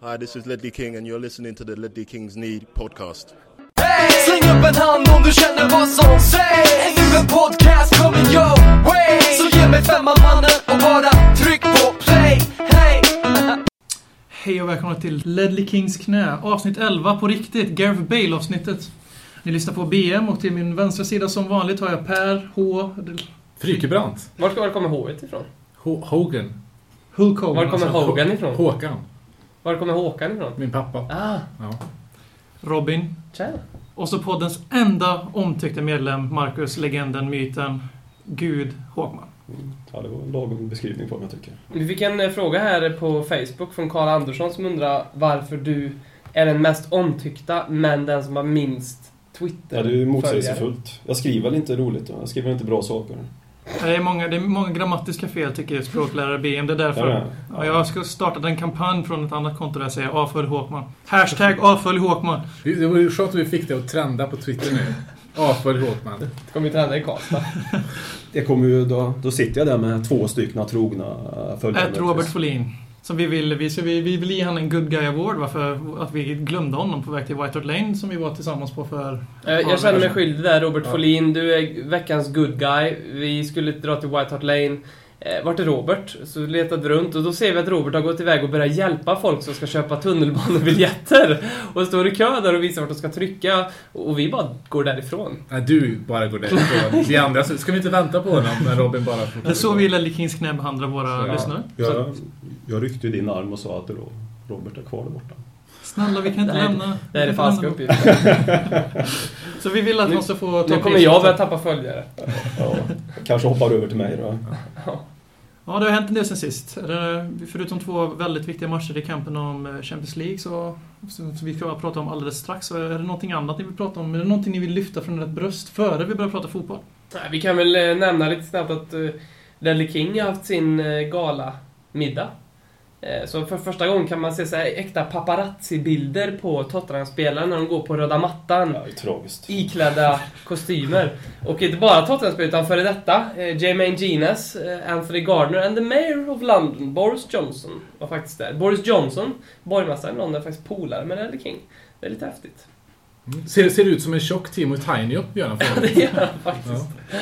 Hi, this is Ledley King, and you're listening to the Ledley Kings Need podcast. Hey! Släng upp en hand om du känner vad som sägs Nu en podcast kommer your way Så ge mig femman mannen och bara tryck på play Hey! Hej och välkomna till Ledley Kings knä, avsnitt 11 på riktigt, Gareth Bale-avsnittet. Ni lyssnar på BM och till min vänstra sida som vanligt har jag Per H... Frykebrant. Var kommer H ifrån? Ho- Hogan. Hulk Hogan. Var kommer alltså. Hogan ifrån? Håkan. Var kommer Håkan ifrån? Min pappa. Ah, Ja. Robin. tjena. Och så poddens enda omtyckta medlem, Marcus, legenden, myten, Gud, Håkman. Ja, det var en lagom beskrivning på mig, jag tycker. Vi fick en eh, fråga här på Facebook från Karl Andersson som undrar varför du är den mest omtyckta men den som har minst Twitter Ja, det är ju motsägelsefullt. Jag skriver väl inte roligt, jag skriver inte bra saker. Det är många, det är många grammatiska fel tycker jag, språklärare BM. Det är därför. Ja, Ja, jag ska starta en kampanj från ett annat konto där jag säger avfölj Håkman. Hashtag avfölj Håkman. Det det vore ju skönt om vi fick det att trenda på Twitter nu. Avfölj Håkman. Det kommer ju trenda i Karlstad. Det kommer ju, då, då sitter jag där med två stycken trogna följare. Ät Robert Folin. Som vi vill, vi, så vi, vi vill ge honom en Good Guy Award varför att vi glömde honom på väg till White Hart Lane som vi var tillsammans på för... Eh, Jag känner mig skyldig där, Robert Folin. Du är veckans good guy. Vi skulle dra till White Hart Lane. Eh, Vart är Robert? Så letade vi runt och då ser vi att Robert har gått iväg och börjat hjälpa folk som ska köpa tunnelbanebiljetter. Och står i kö där och visar vart de ska trycka. Och vi bara går därifrån. Nej, du bara går därifrån. Vi andra, så ska vi inte vänta på honom när Robin bara... Det är så vi Ledley Kings knä behandlar våra Ja. lyssnare. Jag, jag ryckte ju din arm och sa att Robert är kvar där borta. Snälla, vi kan inte Nej, lämna... Det är det vi kan falska lämna- uppgifter. Så vi vill att Nu- man ska få ta Nu kommer jag börja tappa följare. Ja, kanske hoppar över till mig då. Ja, det har hänt en del sen sist. Är det- Förutom två väldigt viktiga matcher i kampen om eh, Champions League så, som vi ska prata om alldeles strax. Så är det någonting annat ni vill prata om? Är det någonting ni vill lyfta från ert bröst före vi börjar prata fotboll? Nej, Vi kan väl eh, nämna lite snabbt att uh, Ledley King har haft sin uh, gala-middag. Eh, Så för första gången kan man se så här äkta paparazzi-bilder på Tottenham-spelare när de går på röda mattan. Ja, tragiskt. iklädda kostymer. Och inte bara Tottenham-spelare, utan före detta eh, Jermaine Genius, eh, Anthony Gardner and the Mayor of London, Boris Johnson, var faktiskt där. Boris Johnson, borgmästaren i London, är faktiskt polare med Ledley King. Det är lite häftigt. Ser, ser ut som en tjock Timo Tiny gör han Ja, det gör han faktiskt. Ja.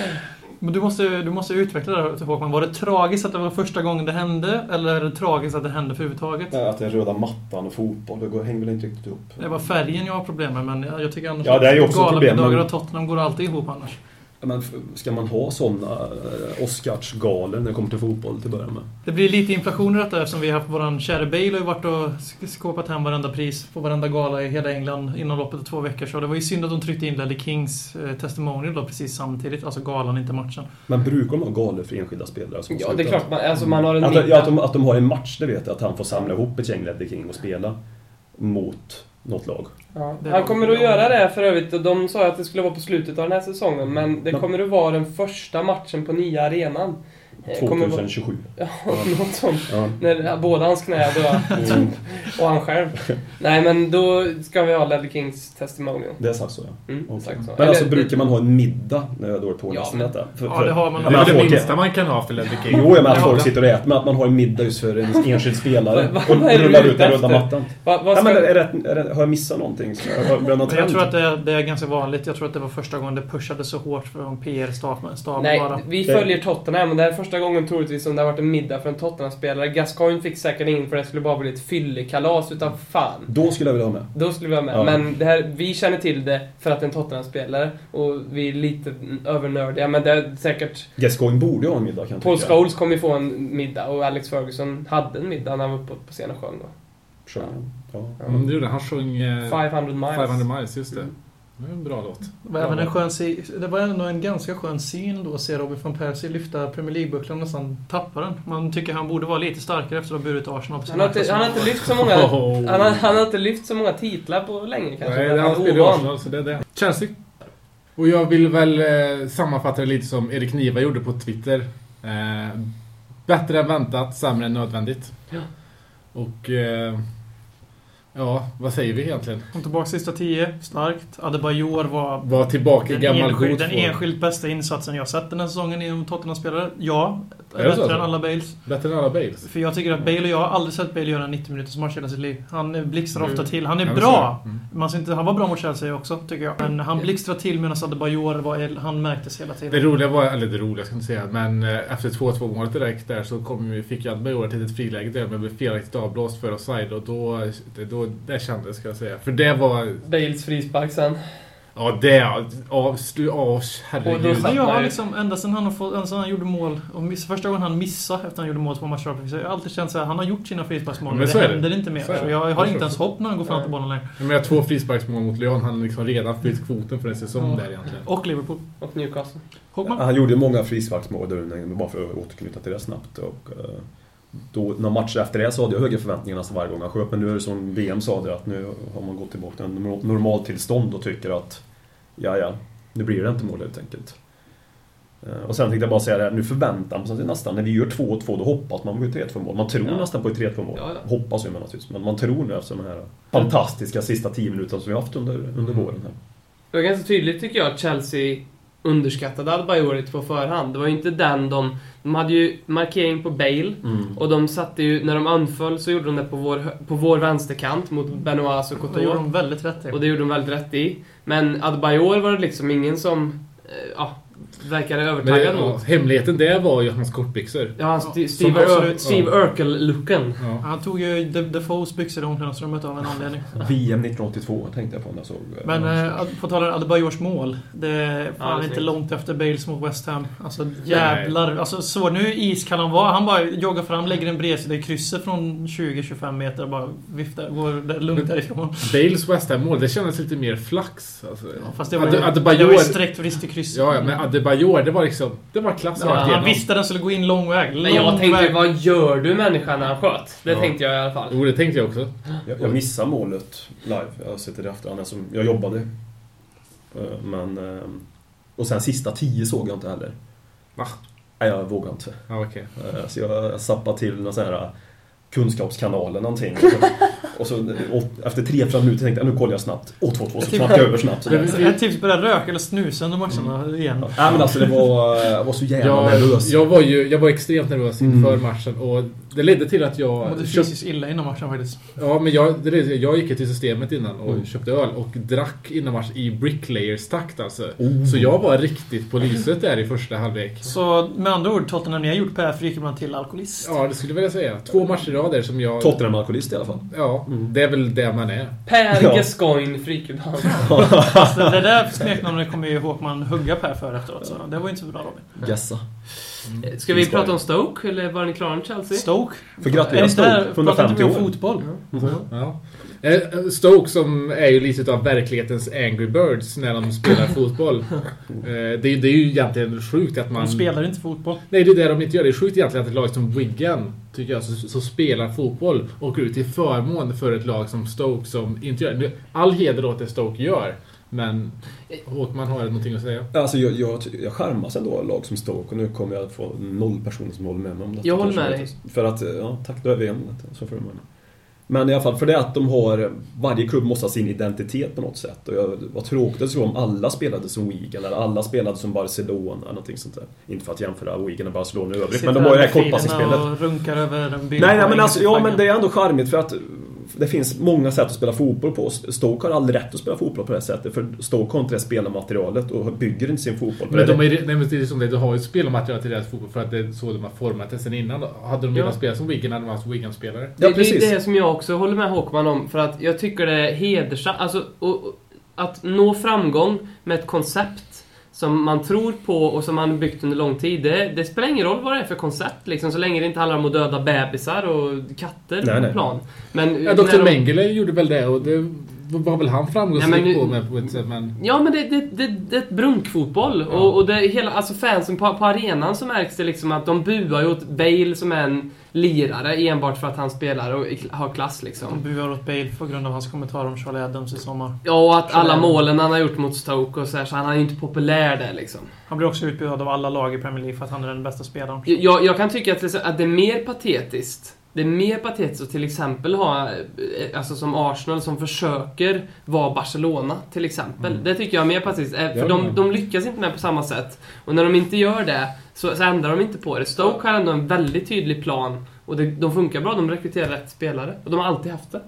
Men du måste, du måste utveckla det här till Håkman. Var det tragiskt att det var första gången det hände? Eller är det tragiskt att det hände överhuvudtaget? Ja, Att det är röda mattan och fotboll, det går, hänger väl inte riktigt ihop. Det var färgen jag har problem med, men jag tycker annars Ja, det är ju också problem, Dagar men- och Tottenham går alltid ihop annars. Men ska man ha sådana eh, Oscarsgalor när det kommer till fotboll till att börja med? Det blir lite inflation i detta eftersom vi har haft våran kära Bale har ju varit och sk- skåpat hem varenda pris på varenda gala i hela England inom loppet av två veckor. Så det var ju synd att de tryckte in Ledley Kings eh, testimonial då precis samtidigt. Alltså galan, inte matchen. Men brukar de ha galor för enskilda spelare? Som Ja, det är klart. Man, alltså man har en Att, ja, att, de, att de har en match, det vet jag. Att han får samla ihop ett gäng Ledley King och spela mot något lag. Ja. Han kommer att göra det för övrigt. och De sa att det skulle vara på slutet av den här säsongen, men det kommer att vara den första matchen på nya arenan. Eh, kommer vara- 2027. Ja, något sånt. Ja. När båda hans knä är döda. Mm. Och han själv. Nej, men då ska vi ha Ledley Kings testimonial. Det är sagt så, ja. Mm, Okej. exakt så. Men alltså, Eller- brukar man ha en middag när jag då är på Ja, men- detta? För, Ja, det har man. Det men är det folk- minsta man kan ha för Ledley King. Jo, ja, men att folk sitter och äter, men att man har en middag just för en enskild spelare. Vad- vad och är du rullar ut den röda efter? mattan. Va, vad Ja, men är det, är det, har jag missat någonting? Jag har- Men jag tror att det är, det är ganska vanligt. Jag tror att det var första gången det pushades så hårt från PR-staben Nej, bara. vi följer Tottenham och det är första gången troligtvis som det har varit en middag för en Tottenham-spelare. Gascoigne fick säkert in för det skulle bara bli ett fyllekalas utav fan. Då skulle jag vilja ha med. Då skulle vi vara med. Ja. Men det här, vi känner till det för att det är en Tottenham-spelare och vi är lite övernördiga. Men det är säkert... Gascoigne borde ju ha en middag kan jag Paul. Scholes kommer ju få en middag och Alex Ferguson hade en middag när han var uppe på scen och sjöng då. Sjöng han. Ja. Mm, det gjorde han. Han sjöng eh, 500 miles. 500 miles, just det. Det är en bra låt. Det var, även en skön det var ändå en ganska skön syn då att se Robin van Persie lyfta Premier League-bucklan och nästan tappa den. Man tycker han borde vara lite starkare efter att ha burit Arsenal på Han har, inte, han har inte lyft så många... Oh. Han har, han har inte lyft så många titlar på länge kanske. Nej, han spelar i ovan. Arsenal, så det är det. Chelsea. Och jag vill väl eh, sammanfatta det lite som Erik Niva gjorde på Twitter. Eh, bättre än väntat, sämre än nödvändigt. Ja. Och... Eh, Ja, vad säger vi egentligen? Kom tillbaka sista tio, starkt. Adebayor var Var tillbaka i gammal enskild, den enskilt bästa insatsen jag sett den här säsongen inom Tottenham-spelare. Ja, Är det så? bättre än alla Bales. Bättre än alla Bales. För jag tycker att Bale och jag har aldrig sett Bale göra en 90 minuters match i hela sitt liv. Han blixtrar Mm. ofta till. Han är bra! det. Mm. Man ska inte, han var bra mot Chelsea också, tycker jag. Men han blixtrar till medan Adebayor var, han märktes hela Det tiden. roliga var, eller det roliga ska jag inte säga, men eh, efter 2-2 målet direkt där så kom, vi- fick jag Bajor ett litet friläge där men blev felaktigt avblåst för offside och då, det, då, det kändes ska jag säga. För det var, Bales frispark sen. ja det, av, stu, av Och då herregud. Men jag har liksom, ända sedan han, har fått, ända sedan han gjorde mål, och miss, första gången han missade efter han gjorde mål två matcher så jag har alltid känt så här, han har gjort sina frisparksmål, Ja, men men det det. händer inte mer. Så jag Det har inte ens hopp när han går fram till bollen längre. Jag menar två frisparksmål mot Lyon, han liksom redan fyllt kvoten för en säsong Ja. där egentligen. Och Liverpool. Och Newcastle. Håkman? Han gjorde många frisparksmål bara för att återknyta till det snabbt. Och, eh, då, några matcher efter det så hade jag högre förväntningar nästan varje gång han sköt. Men nu är det som VM sa det, att nu har man gått tillbaka till normaltillstånd och tycker att ja, ja, nu blir det inte mål helt enkelt. Eh, Och sen tänkte jag bara säga det, här, nu förväntar man sig nästan, när vi gör 2-2 då hoppas man på ett 3-2 mål. Man tror Ja. nästan på ett 3-2 mål. Ja, ja. Hoppas ju man naturligtvis, men man tror nu efter de här fantastiska sista 10 minuterna som vi har haft under, under våren här. Det var ganska tydligt tycker jag att Chelsea underskattade Adebayor lite på förhand. Det var ju inte den de... De hade ju markering på Bale. Mm. Och de satte ju, när de anföll så gjorde de det på vår, på vår vänsterkant mot Benoit och Det gjorde Couture. de väldigt rätt i. Och det gjorde de väldigt rätt i. Men Adebayor var det liksom ingen som eh, ja, verkade Men övertaggad ja, mot. hemligheten där var ju hans kortbyxor. Ja, han St- som Steve, Ur- Steve Urkel-looken. Ja. Han tog ju De- Defoes byxor i omklädningsrummet av en anledning. VM 1982 tänkte jag på när jag såg eh, Men eh, på tal om Adebayors mål. Det är Ja, fan inte långt efter Bales mot West Ham. Alltså jävlar. Alltså så nu iskall han var. Han bara joggar fram, lägger en bredsida i krysset från 20-25 meter och bara viftar. Går lugnt därifrån. Bales West Ham-mål, det kändes lite mer flax. Alltså. Ja, fast det var, ju- Adebayor- det var ju sträckt vrist i krysset. Ja, ja, men Adebayor, det var liksom... Det var klass Ja, han visste att den skulle gå in lång väg. Lång Men jag tänkte, väg. vad gör du människa när han sköt? Det Ja. tänkte jag i alla fall. Jo, det tänkte jag också. Jag, jag missade målet live. Jag har sett det i efterhand. Alltså, jag jobbade. Eh, Men... eh, Och sen sista tio såg jag inte heller. Va? Nej, jag vågar inte. Ja, okej. Eh, Så jag, jag zappade till någon sån här eh, kunskapskanal eller någonting. Och så, och så och efter tre, fyra minuter tänkte jag nu kollar jag snabbt. Åh, två, två, så typ- knackade jag över snabbt. Ett tips börja röka eller snusa under matcherna igen. Nej men alltså det var, jag var så jävla Jag, nervös. jag, var ju, jag var extremt nervös inför Mm. matchen och det ledde till att Jag jag... mådde köpt- fysiskt illa innan matchen faktiskt. Ja, men jag, det ledde, jag gick till systemet innan och Mm. köpte öl och drack innan match i bricklayers-takt alltså. Oh. Så jag var riktigt på lyset där i första halvlek. Så med andra ord, Tottenham, ni har gjort Per Frykebrand till alkoholist. Ja, det skulle jag vilja säga. Två matcher där som jag... Tottenham-alkoholist i alla fall. Ja, Mm. det är väl det man är. Per Ja. Gascoigne Frikebrand. Alltså, det där smeknamnet kommer ju Håkman hugga Per för efteråt. Så det var ju inte så bra Robin. Gessa. Ska vi prata om Stoke, eller var ni klara med Chelsea? Stoke. För Är gratulera det inte där- Stoke. pratar 150 inte vi om år. fotboll? Ja. Eh, Stoke som är ju lite av verklighetens Angry Birds när de spelar fotboll. Eh, Det är, det är ju egentligen sjukt att man... De spelar inte fotboll. Nej, det är det de inte gör. Det är sjukt egentligen att ett lag som Wigan, tycker jag, som, som spelar fotboll, åker ut till förmån för ett lag som Stoke som inte gör. All heder åt det Stoke gör. Men Håkman har någonting att säga. Alltså jag, jag, jag skärmas ändå av lag som Stoke och nu kommer jag att få noll personer som håller med mig om detta. Jag håller med dig. För att, ja tack, då är vi en. Så får mig. Men i alla fall, för det att de har... Varje klubb måste ha sin identitet på något sätt. Och jag, vad tråkigt det skulle om alla spelade som Wigan eller alla spelade som Barcelona eller någonting sånt där. Inte för att jämföra Wigan och Barcelona i övrigt, men de har ju det här kortpassningsspelet. och runkar över en bild Nej, nej men alltså, ja men det är ändå charmigt för att det finns många sätt att spela fotboll på. Stoke har aldrig rätt att spela fotboll på det sättet för Stoke har inte det spelarmaterialet och bygger inte sin fotboll på Men det. de är, nej, men det är som det, du har ju spelarmaterial till deras fotboll för att det är så de har format det sen innan. Hade de Ja. velat spela som Wigan hade de haft Wigan-spelare. Ja, det, det är precis. det som jag också håller med Håkman om, för att jag tycker det är hedersamt. Alltså, och, och, att nå framgång med ett koncept som man tror på och som man byggt under lång tid. Det, det spelar ingen roll vad det är för koncept, liksom, så länge det inte handlar om att döda bebisar och katter Nej, på nej. plan. Men, Ja, Dr. de- Mengele gjorde väl det och det var väl han framgångsrik Nej, men nu- på med på ett sätt men... Ja, men det, det, det, det är ett brunkfotboll. Ja. Och, och det hela, alltså fansen på, på arenan så märks det liksom att de buar ju åt Bale som är en lirare enbart för att han spelar och har klass De liksom. buar åt Bale på grund av hans kommentarer om Charlie Adams i sommar. Ja, och att alla målen han har gjort mot Stoke och så, här, så han är ju inte populär där liksom. Han blir också utbuad av alla lag i Premier League för att han är den bästa spelaren. Jag, jag kan tycka att det, att det är mer patetiskt Det är mer patetiskt att till exempel ha, eh, alltså som Arsenal som försöker vara Barcelona till exempel. Det tycker jag är mer patetiskt. eh, För de, de lyckas inte med på samma sätt. Och när de inte gör det så, så ändrar de inte på det. Stoke har ändå en väldigt tydlig plan. Och det, de funkar bra, de rekryterar rätt spelare. Och de har alltid haft det.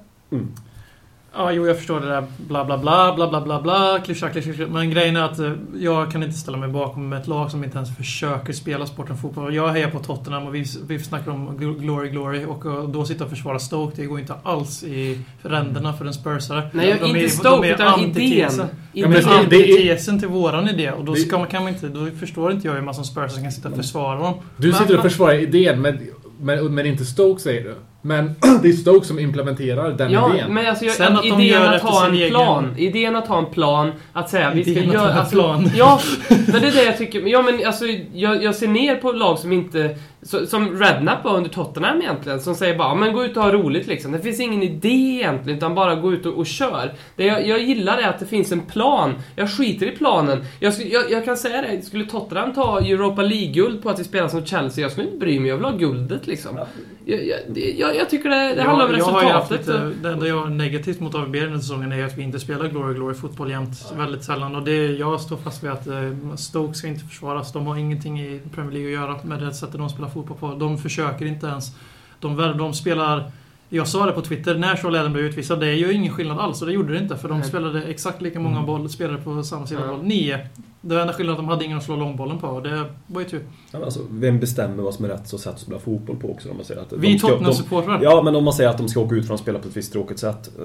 Ja, jo, jag förstår det där bla bla bla, bla bla bla bla, klyscha, klyscha, klyscha. Men grejen är att eh, jag kan inte ställa mig bakom ett lag som inte ens försöker spela sporten fotboll. Jag hejar på Tottenham och vi, vi snackar om gl- glory, glory och eh, då sitta och försvara Stoke, det går inte alls i ränderna för en spursare. Nej, De inte är- Stoke, de är utan idén. antitesen. Ja, men antitesen till våran idé och då, ska man, kan man inte, då förstår inte jag hur man som spursare kan sitta och försvara dem. Du sitter och försvarar idén, men, men, men inte Stoke säger du. Men det är Stoke som implementerar den Ja, idén. men alltså jag, Sen att de idén gör att ha en egen- plan. Idén att ha en plan, att säga vi ska göra... Alltså, plan. Ja, men det är det jag tycker. Ja, men alltså, jag, jag ser ner på lag som inte... Så, som Rednap var under Tottenham egentligen, som säger bara men gå ut och ha roligt liksom. Det finns ingen idé egentligen, utan bara gå ut och, och kör. Det jag, jag gillar är att det finns en plan. Jag skiter i planen. Jag, jag, jag kan säga det, skulle Tottenham ta Europa League-guld på att vi spelar som Chelsea, jag skulle inte bry mig, jag vill ha guldet liksom. Jag, jag, tycker det, det handlar om resultatet. lite, det enda jag har negativt mot AVB den här säsongen är att vi inte spelar Glory Glory fotboll jämt. Väldigt sällan. Och det, jag står fast vid att eh, Stoke ska inte försvaras. De har ingenting i Premier League att göra med det sättet de spelar fotboll på. De försöker inte ens. De, de spelar... Jag sa det på Twitter, när Charles Eden blev utvisad, det gör ju ingen skillnad alls. Och det gjorde det inte, för de Nej. spelade exakt lika många boll, spelare på samma sida Ja. boll. Nio. Det enda skillnaden de hade ingen att slå långbollen på. Och det var ju tur. Ja, alltså, vem bestämmer vad som är rätt sätt att spela fotboll på också? Om man säger att Vi Tottenham-supportrar. Ja, men om man säger att de ska åka ut från att spela på ett visst tråkigt sätt. eh,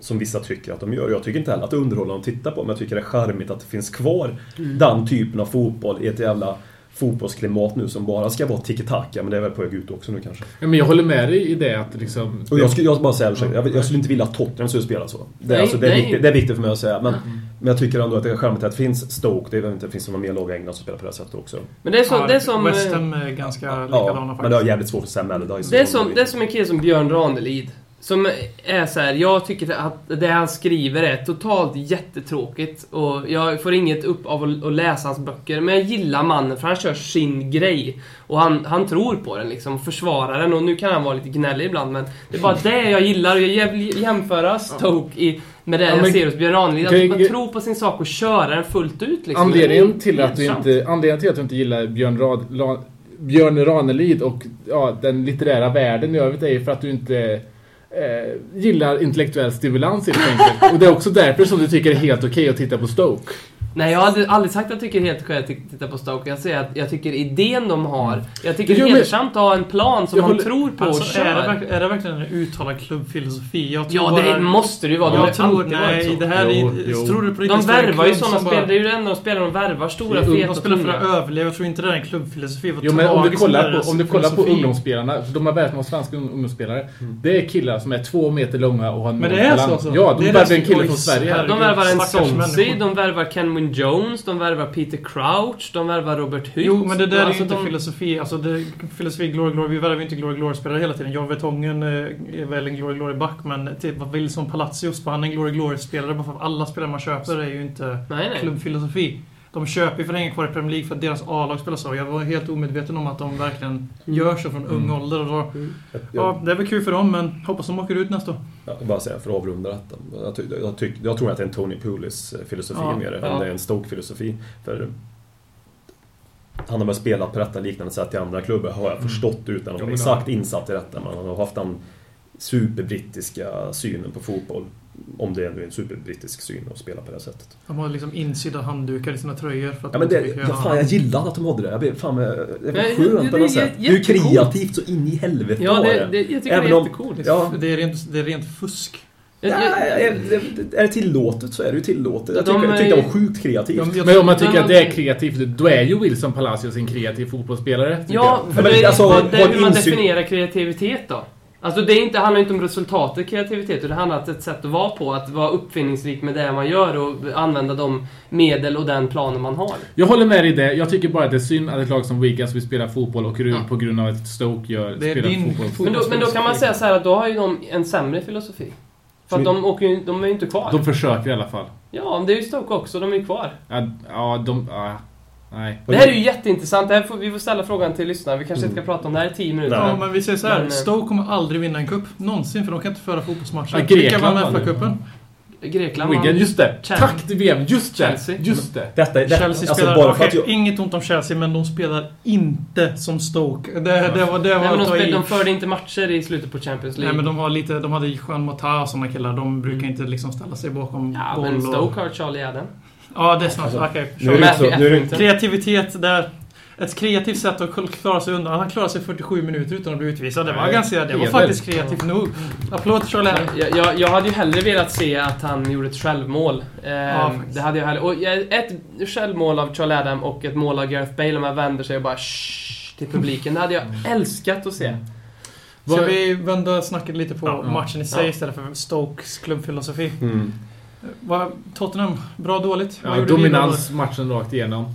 Som vissa tycker att de gör. Jag tycker inte heller att det är underhållande att titta på, men jag tycker det är charmigt att det finns kvar den typen av fotboll i ett jävla fotbollsklimat nu som bara ska vara tiki-taka, men det är väl på väg ut också nu kanske. Ja, men jag håller med dig i det att liksom... Och jag skulle jag bara säga, ursäkta, jag, jag skulle inte vilja att Tottenham skulle spela så. Det, är Nej, alltså, det, är viktigt, det är viktigt för mig att säga. Men, men jag tycker ändå att det är charmigt att det finns Stoke, det är inte, det finns några mer lag i England som spelar på det här sättet också. Men det är, så, Ja, det är som... West Ham är ganska Ja, likadana men faktiskt. det är jävligt svårt för Sam Allardyce. Det är, som, det är som en kille som Björn Ranelid. Som är så här, jag tycker att det han skriver är totalt jättetråkigt och jag får inget upp av att, läsa hans böcker. Men jag gillar mannen för han kör sin grej. Och han, han tror på den liksom, och försvarar den. Och nu kan han vara lite gnällig ibland men det är bara det jag gillar. Och jag vill jämföra Stoke i, med det Ja, jag ser hos Björn Ranelid. Att Grej- man tror på sin sak och köra den fullt ut liksom. Anledningen till, att du inte, anledningen till att du inte gillar Björn, Rad, Björn Ranelid och ja, den litterära världen i övrigt är ju för att du inte eh, gillar intellektuell stimulans helt enkelt. Och det är också därför som du tycker det är helt okej att titta på Stoke. Nej, jag har aldrig, aldrig sagt att jag tycker är helt okej att titta på Stoke. Jag säger att jag tycker idén de har... Jag tycker det är hedersamt att ha en plan som man håller- tror på och Alltså, är, det är det verkligen en uttalad klubbfilosofi? Jag tror Ja, det måste det ju vara. Jag tror, nej, det här Jo, är... jo. Tror du på De är värvar ju sådana spelare. bara- Det är ju det enda de spelar. De värvar stora, Jo, feta, De spelar för att överleva. Jag tror inte det är en klubbfilosofi. Jo, men om du kollar är på, om du kollar på ungdomsspelarna, för de har värvat några svenska ung- ungdomsspelare. Det är killar som är två meter långa och har Men det är så alltså? Ja, de är det en kille från Sverige. De värvar en Sonsi, de värvar Jones, de värvar Peter Crouch, de värvar Robert Hytt. Jo, men det där är Alltså, ju inte de- filosofi. Alltså, det, filosofi, Glory Glory. Vi värvar ju inte Glory Glory-spelare hela tiden. John Vertongen eh, är väl en Glory Glory-back, men typ vad Wilson Palacios, han är en Glory Glory-spelare. Bara för att alla spelare man köper är ju inte Nej, nej. klubbfilosofi. De köper ju för att hänga kvar i Premier League för att deras A-lag spelar så. Jag var helt omedveten om att de verkligen gör så från ung ålder. Och då, Mm. Ja, det är väl kul för dem, men hoppas de åker ut nästa år. Jag bara säga för att avrunda detta. Jag, ty, jag, tyck, jag tror att det är en Tony Pulis filosofi Ja, mer ja. än det är en Stoke-filosofi. För han har väl spelat på detta liknande sätt i andra klubbar, har jag förstått utan att vara exakt insatt i detta. Men han har haft den superbrittiska synen på fotboll. Om det nu är en superbrittisk syn att spela på det här sättet. De har liksom insydda handdukar i sina tröjor. För att Ja, men det, ja, fan, jag gillade att de hade det. Jag blev, fan, det var Men, skönt det på är något sätt. Det är ju kreativt så in i helvete Ja, det, det, jag tycker Även det är jättecoolt. Ja, Det är rent, det är rent fusk. Jag- Ja, jag- är, det tillåtet så är det ju tillåtet. Jag De tycker, jag är- tyckte det var sjukt kreativt. De- Men om man tycker att det är kreativt, då är ju Wilson Palacios en kreativ fotbollsspelare. Ja, för Men det, alltså, det, det är hur man insyn- definierar kreativitet då. Alltså det är inte, handlar inte om resultatet kreativitet, utan det handlar om ett sätt att vara på. Att vara uppfinningsrik med det man gör och använda de medel och den planen man har. Jag håller med dig i det. Jag tycker bara att det är synd att ett lag som Wigan som vill spela fotboll åker ut Ja. på grund av att Stoke gör, Det spelar din fotboll. Men då, men då kan man säga så här att då har ju de en sämre filosofi. För att de, åker ju, de är ju inte kvar. De försöker i alla fall. Ja, det är ju Stoke också, de är ju kvar. Ja, ja de... Ja. Nej. Det här är ju jätteintressant. Det här får, vi får ställa frågan till lyssnarna. Vi kanske inte ska prata om det här i 10 minuter. Ja, men vi säger så här. Men, eh, Stoke kommer aldrig vinna en cup. Någonsin, för de kan inte föra fotbollsmatcher. Ja, Grekland vann. FA-cupen? Grekland Wigan, just det. Chelsea. Tack till VM, just det. Chelsea. Just det. Detta, detta, Chelsea alltså spelar... att okej, jag... Inget ont om Chelsea, men de spelar inte som Stoke. Det, det var, det var Nej, men de, spel, i. de förde inte matcher i slutet på Champions League. Nej, men de har lite... De hade Juan Mata och såna killar. De brukar inte liksom ställa sig bakom ja, boll men och... Stoke har Charlie Adam. Ja, det är snart. Alltså, Okej, Nu är kör. det inte så- nu är det-. Kreativitet där. Ett kreativt sätt att klara sig undan. Han klarade sig 47 minuter utan att bli utvisad. Det var Nej, ganska... Det var heder. faktiskt kreativt nog. Applåd till Charlie Adam. Jag, jag, jag hade ju hellre velat se att han gjorde ett självmål. Eh, faktiskt. det hade jag hellre. Och ett självmål av Charlie Adam och ett mål av Gareth Bale om han vänder sig och bara shh, till publiken. Det hade jag älskat att se. Ska Vad- vi vända snacket lite på Ja. matchen i sig Ja. istället för Stokes klubbfilosofi? Mm. Tottenham, bra dåligt? Ja, gjorde vi dominans matchen rakt igenom.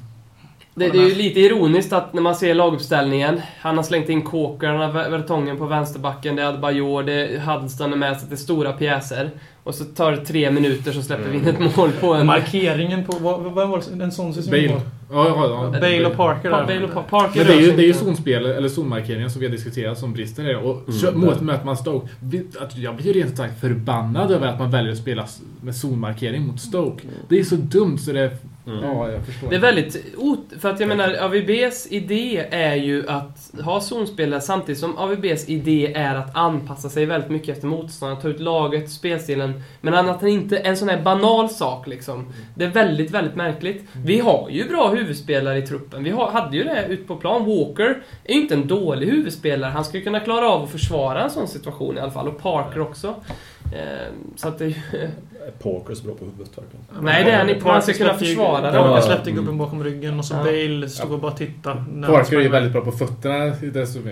Det, det är ju lite ironiskt att när man ser laguppställningen. Han har slängt in Kåker, han har Ver- Vertongen på vänsterbacken, det är Adebayor, det är Huddeston är med, så det är stora pjäser. Och så tar det tre minuter så släpper vi in ett mål på en... Markeringen på... Vad, vad var det? En sån som Bale. Ja, ja, ja. Bale och Parker Pa- där. Bale och Pa- Parker Men det är ju, det är ju zonspel, eller zonmarkeringen som vi har diskuterat som brister här. Och Mm. mot möter man Stoke. Jag blir ju rent sagt förbannad över att man väljer att spela med zonmarkering mot Stoke. Det är så dumt så det... Mm. Ja, jag förstår. Det är väldigt ot- För att jag menar, AVBs idé är ju att ha zonspelare samtidigt som AVBs idé är att anpassa sig väldigt mycket efter motståndaren, ta ut laget, spelstilen. Men att han inte... En sån här banal sak liksom. Det är väldigt, väldigt märkligt. Vi har ju bra huvudspelare i truppen. Vi har, hade ju det ute på plan. Walker är ju inte en dålig huvudspelare. Han skulle kunna klara av att försvara en sån situation i alla fall. Och Parker också. Eh, så att det är ju... Parker så bra på huvudet verkligen. Nej, det är han inte. Man ska kunna försvara det. Parker Ja. släppte Mm. gubben bakom ryggen och så Ja. Bale stod och bara tittade. han Parker är ju väldigt bra på fötterna dessutom.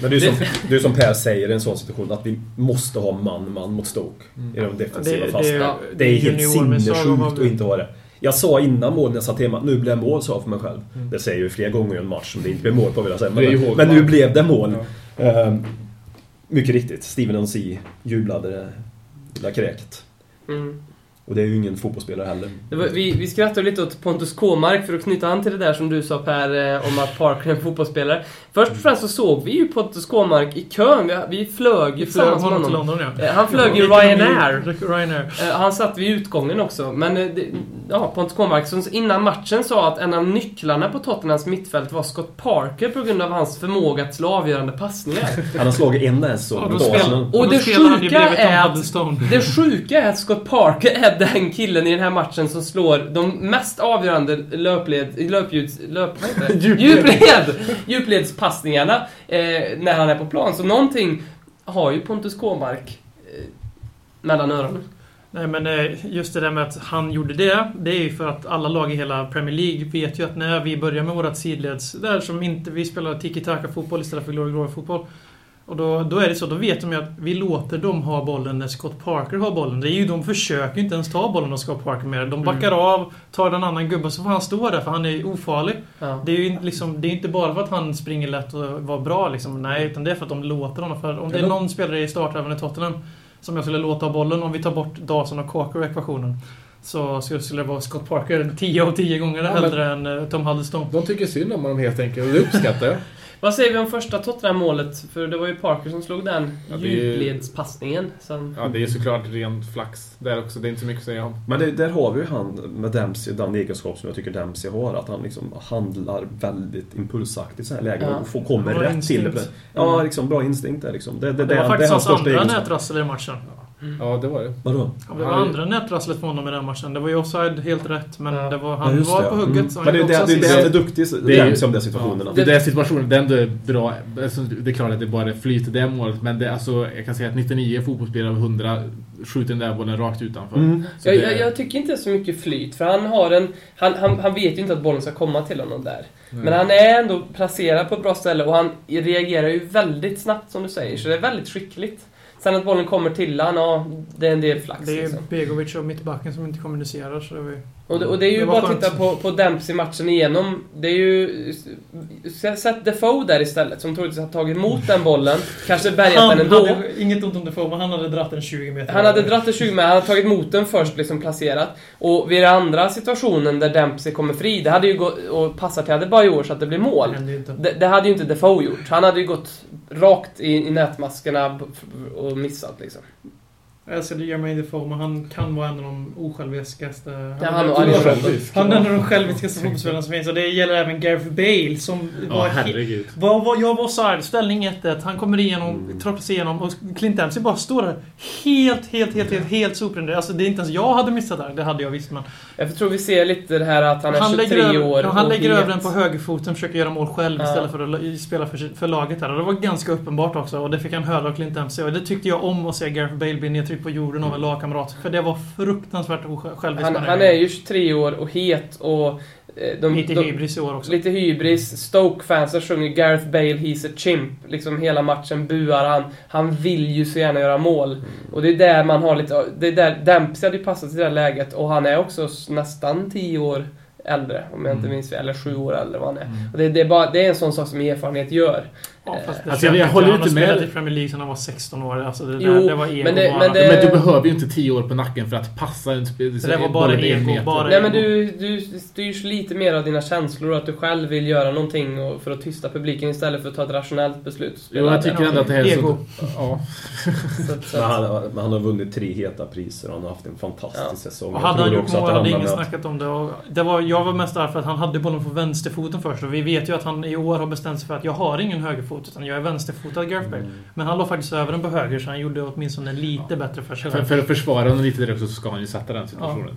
Men det är, som, det är som Per säger i en sån situation, att vi måste ha man-man mot Stoke i de defensiva Det- fasta. det- Det, det är helt sinnessjukt att inte ha det. Jag sa innan målet när jag satt hemma att nu blev det mål, sa jag för mig själv. Mm. Det säger jag ju flera gånger i en match som det inte blev mål på vill jag säga. Men, men nu blev det mål. Ehm, mycket riktigt. Steven Onsi jublade det lilla kräket. Mm. Och det är ju ingen fotbollsspelare heller. Det var, vi, vi skrattade lite åt Pontus Kåmark för att knyta an till det där som du sa Per eh, om att Parker är en fotbollsspelare. Först och främst så såg vi ju Pontus Kåmark i kön. Vi, vi flög ju tillsammans med honom till. London ja. Eh, Han flög ju Ryanair. Ryanair. Eh, Han satt vid utgången också. Men det, ja, Pontus Kåmark som innan matchen sa att en av nycklarna på Tottenhams mittfält var Scott Parker på grund av hans förmåga att slå avgörande passningar. Han har slagit en näs så. Och då det sjuka är att-. Det sjuka är att Scott Parker är den killen i den här matchen som slår de mest avgörande löpled, löpljuds, löp, djupled, djupledspassningarna eh, när han är på plan. Så någonting har ju Pontus Kåmark eh, mellan öronen. Nej men eh, just det där med att han gjorde det. Det är ju för att alla lag i hela Premier League vet ju att när vi börjar med vårat sidleds... Där som inte vi spelar tiki-taka fotboll istället för glory glory fotboll. Och då, då är det så, då vet de ju att vi låter dem ha bollen när Scott Parker har bollen. Det är ju, de försöker inte ens ta bollen av Scott Parker med. De backar av, tar en annan gubbe så får han stå där för han är ofarlig. Ja. Det är ju liksom, det är inte bara för att han springer lätt och var bra liksom. Nej, utan det är för att de låter honom. För om det är någon spelare i startelvan i Tottenham som jag skulle låta ha bollen, om vi tar bort Dawson och Cocker ur ekvationen. Så skulle det vara Scott Parker 10 av 10 gånger Ja, hellre än eh, Tom Huddlestone. De tycker synd om honom helt enkelt och det uppskattar jag. Vad säger vi om första Tottenham-målet? För det var ju Parker som slog den Ja, det är ju- djupledspassningen. Som... Ja, det är såklart ren flax där också. Det är inte så mycket att säga om. Men det, där har vi ju han med Dempsey, den egenskap som jag tycker Dempsey har. Att han liksom handlar väldigt impulsaktigt i sådana här lägen Ja. och får, kommer Bra rätt till. instinkt. Ja, liksom bra instinkt där liksom. Det, det, Det, det, var det faktiskt hans andra nätrassel i matchen. Ja, det var det. Vadå? Ja, det var andra nätrasslet för honom i den matchen. Det var ju offside helt rätt, men Ja. det var, Ja, han just var det, på ja. hugget. Mm. Men det det, det, det han är duktig Det är ju- Dempsey om de situationerna. Det där situationen, det är bra. Alltså, Det är klart att det bara flyter det målet, men det, alltså, jag kan säga att 99 fotbollsspelare av 100 skjuter den där bollen rakt utanför. Mm. Så Jag, det- jag, jag tycker inte det så mycket flyt, för han har en... Han, han, han vet ju inte att bollen ska komma till honom där. Men han är ändå placerad på ett bra ställe och han reagerar ju väldigt snabbt som du säger, så det är väldigt skickligt. Sen att bollen kommer till han, ja, det är en del flax Det är liksom. Begovic och mittbacken som inte kommunicerar. Så det var ju... Och det, och det är ju Det bara att skönt. titta på, på Dempsey-matchen igenom. Det är ju... Sätt Defoe där istället, som troligtvis har tagit emot den bollen. Kanske bärgat den ändå. hade, inget ont om Defoe, men han hade dratt den 20 meter. Han hade dratt det 20 med, han hade tagit emot den först, liksom placerat. Och vid den andra situationen där Dempsey kommer fri, det hade ju gått och passat till Adebayor så att det blir mål. Det. Det, det hade ju inte Defoe gjort. Han hade ju gått rakt i, i nätmaskerna och missat liksom. Jag älskar Jermaine Defoe, men han kan vara en av de osjälviskaste... Han och är- Arjen Självisk. Han är en av de själviskaste fotbollsspelarna som finns. Och det gäller även Gareth Bale som Ja, var... herregud. var, var, jag var offside, ställning 1-1. Han kommer igenom, Mm. sig igenom och Clint Dempsey bara står där helt, helt, helt, helt, helt soprenderad. Alltså det är inte ens jag hade missat där. Det hade jag visst men. Jag tror vi ser lite det här att han är 23 lägger, över, år han och lägger över den på högerfoten, försöker göra mål själv Ja. istället för att la- spela för, för laget här. Och det var ganska uppenbart också. Och det fick han höra av Clint Dempsey. Och det tyckte jag om att se Gareth Bale bli nedtryckt på jorden av en lagkamrat. För det var fruktansvärt osjälviskt. Han, han är ju 23 år och het och... eh, De, Lite de, hybris i år också. Lite hybris. Stoke-fansen sjunger Gareth Bale, he's a chimp. Liksom hela matchen buar han. Han vill ju så gärna göra mål. Och det är där man har lite... Det är där Dempsey hade ju passat i det här läget och han är också nästan 10 år äldre, om jag inte Mm. minns fel. Eller 7 år äldre vad han är. Och det, det, är bara, det är en sån sak som erfarenhet gör. Ja, fast det Alltså, jag- jag håller inte. inte Han har med. spelat i Premier League sedan han var 16 år. Alltså det, Jo, där, det var ego men det- bara. men det- Men du behöver ju inte 10 år på nacken för att passa en spel. Det där var bara ego, bara- Nej men du, du styrs lite mer av dina känslor och att du själv vill göra någonting för att tysta publiken istället för att ta ett rationellt beslut. Jo, jag tycker ändå att det här är Ego. så... Ja. Så att- så att- han, han har vunnit tre heta priser och han har haft en fantastisk Ja. säsong. Och Jag hade han gjort mål hade ingen med snackat om det. Och det var, jag var mest där för att han hade bollen på vänsterfoten först. Och vi vet ju att han i år har bestämt sig för att jag har ingen högerfot utan jag är vänsterfotad Gareth Bale. Mm. Men han låg faktiskt över den på höger så han gjorde åtminstone lite bättre för sig För, för att försvara honom lite direkt så ska han ju sätta den situationen. Mm.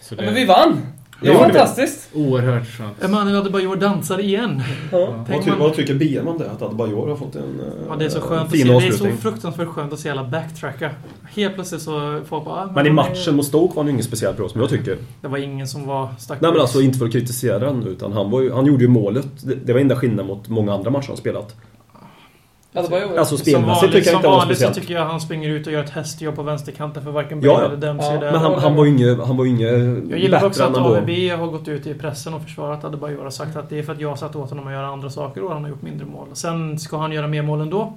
Så Ja, det men vi vann! Det Ja. fantastiskt! oerhört skönt. Emanuel Adebayor dansar igen. Ja. Vad, ty, man- vad tycker BM om det? Att Adebayor har fått en eh, Ja, det är så skönt att se. fin Det är så fruktansvärt skönt att se alla backtracka. Helt plötsligt så folk bara... ah, Men i han är- matchen mot Stoke var han ju inget speciellt bra som jag tycker. Det var ingen som var stack Nej men alltså inte för att kritisera den utan han, var ju, han gjorde ju målet. Det, det var enda skillnaden mot många andra matcher han spelat. Ja, det var ju... Alltså Som spelmässigt vanligt, tycker jag som inte var vanligt så speciellt. tycker jag han springer ut och gör ett hästjobb på vänsterkanten för varken Bale ja. eller Dempsey Ja. Men han, han var ju inget, han var ju inget Jag gillar bättre också att var. AVB har gått ut i pressen och försvarat Adebayor och sagt att det är för att jag satt åt honom att göra andra saker och han har gjort mindre mål. Sen ska han göra mer mål ändå.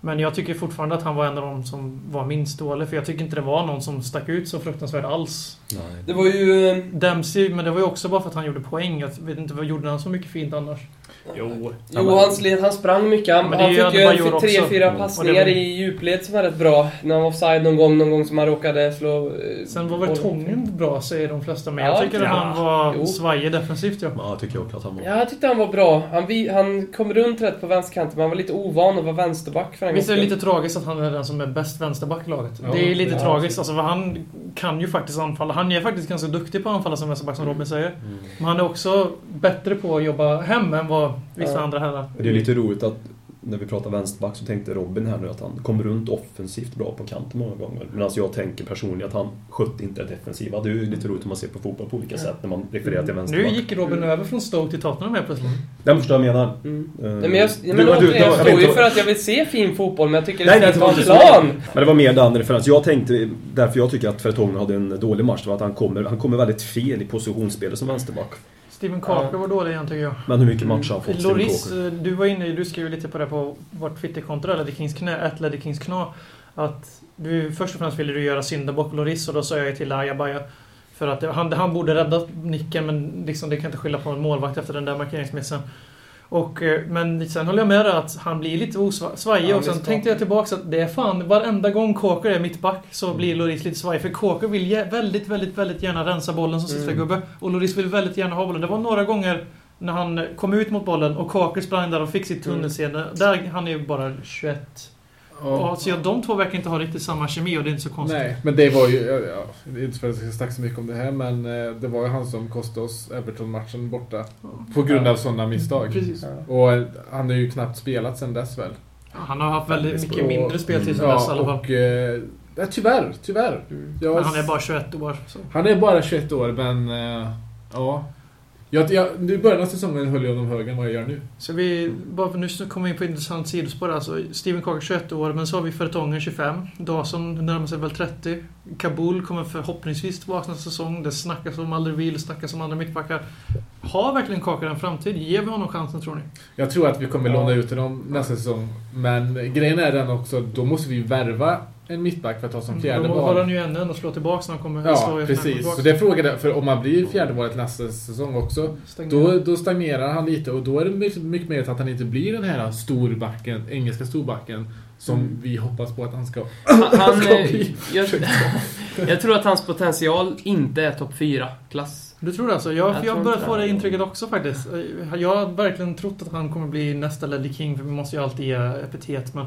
Men jag tycker fortfarande att han var en av de som var minst dålig, för jag tycker inte det var någon som stack ut så fruktansvärt alls. Nej. Det var ju... eh, Dempsey, men det var ju också bara för att han gjorde poäng. Jag vet inte vad gjorde han så mycket fint annars? Jo. Jo, han, slet, han sprang mycket. Han, han fick ju tre, fyra Mm. passningar i djupled som var rätt bra. När han var offside någon gång, någon gång som han råkade slå... eh, Sen var väl. Tången bra, säger de flesta. Men Ja, jag tycker att ja. han var Jo. svajig defensivt, ja. Ja, jag tycker också att han var... Ja, jag tyckte han var bra. Han, vi, han kom runt rätt på vänsterkanten, men han var lite ovan att vara vänsterback för en Visst är det lite tragiskt att han är den som är bäst vänsterback i laget? Ja, det är lite ja, tragiskt. Alltså, för han kan ju faktiskt anfalla. Han är faktiskt ganska duktig på att anfalla som vänsterback, som Robin säger. Mm. Men han är också bättre på att jobba hem än vad vissa Ja. andra herrar. Det är lite roligt att när vi pratar vänsterback så tänkte Robin här nu att han kom runt offensivt bra på kanten många gånger. Medan jag tänker personligen att han skötte inte det defensiva. Det är ju lite roligt hur man ser på fotboll på olika sätt när man refererar till Nu vänsterback. gick Robin över från Stoke till Tottenham helt plötsligt. Den förstår jag menar. Mm. Nej, men jag, du- men du- återigen, du- jag jag står ju för att jag vill se fin fotboll, men jag tycker det Nej, ska inte vara plan. Men det var mer den referens. Jag tänkte, därför jag tycker att Fertongen hade en dålig match, det var att han kommer, han kommer väldigt fel i positionsspelet som vänsterback. Steven Carker Ja. var dålig igen tycker jag. Men hur mycket matcher har han fått? Loris, eh, du var inne, du skrev lite på det på vårt Twitterkonto, eller Kings knä, att Leddy Kings kna. Att du först och främst ville du göra syndabock Loris och då sa jag till Ajabaja. För att det- han, han borde rädda nicken men liksom, det kan inte skylla på en målvakt efter den där markeringsmissen. Och, eh, men sen håller jag med dig att han blir lite osvajig Ja, och sen tänkte jag tillbaka att det är fan varenda gång Kåker är mittback så blir Loris lite svajig. För Kåker vill väldigt, väldigt, väldigt gärna rensa bollen som sista Mm. gubbe. Och Loris vill väldigt gärna ha bollen. Det var några gånger när han kom ut mot bollen och Kåker sprang där och fick sitt tunnelseende. Där, han är ju bara 21. Och, så ja, de två verkar inte ha riktigt samma kemi och det är inte så konstigt. Nej, men det var ju... Ja, ja, det är inte för att jag ska snacka så mycket om det här, men eh, det var ju han som kostade oss Everton-matchen borta. På grund av sådana misstag. Precis. Och eh, han har ju knappt spelat sen dess väl. Han har haft väldigt mycket Och- mindre speltid sen dess i Ja, alla fall. och... Eh, ja, tyvärr, tyvärr. Jag- Men han är bara 21 år. Så. Han är bara 21 år, men... Ja. Jag, jag, I början av säsongen höll jag honom högre än vad jag gör nu. Så vi, bara för nu kommer vi in på intressant sidospår. Alltså, Steven Cocker 21 år, men så har vi Fertongen 25. Dawson närmar sig väl 30. Kabul kommer förhoppningsvis tillbaka nästa säsong. Det snackas om Alderweireld, det snackas om andra mittbackar. Har verkligen Cocker en framtid? Ger vi honom chansen tror ni? Jag tror att vi kommer låna ut honom nästa säsong. Men grejen är den också, då måste vi värva en mittback för att ta som fjärde Då har han ju ännu en att slå tillbaka när han kommer Ja, precis. Så det är frågan, för om han blir fjärdevalet nästa säsong också, då, då stagnerar han lite och då är det mycket, mycket mer att han inte blir den här storbacken, engelska storbacken, som Mm. vi hoppas på att han ska. Han, han, Ska eh, bli. jag, jag tror att hans potential inte är topp 4-klass. Du tror det alltså? Jag, Jag för jag har börjat få det. det intrycket också faktiskt. Jag har verkligen trott att han kommer bli nästa Ledley King, för vi måste ju alltid ge epitet. Men,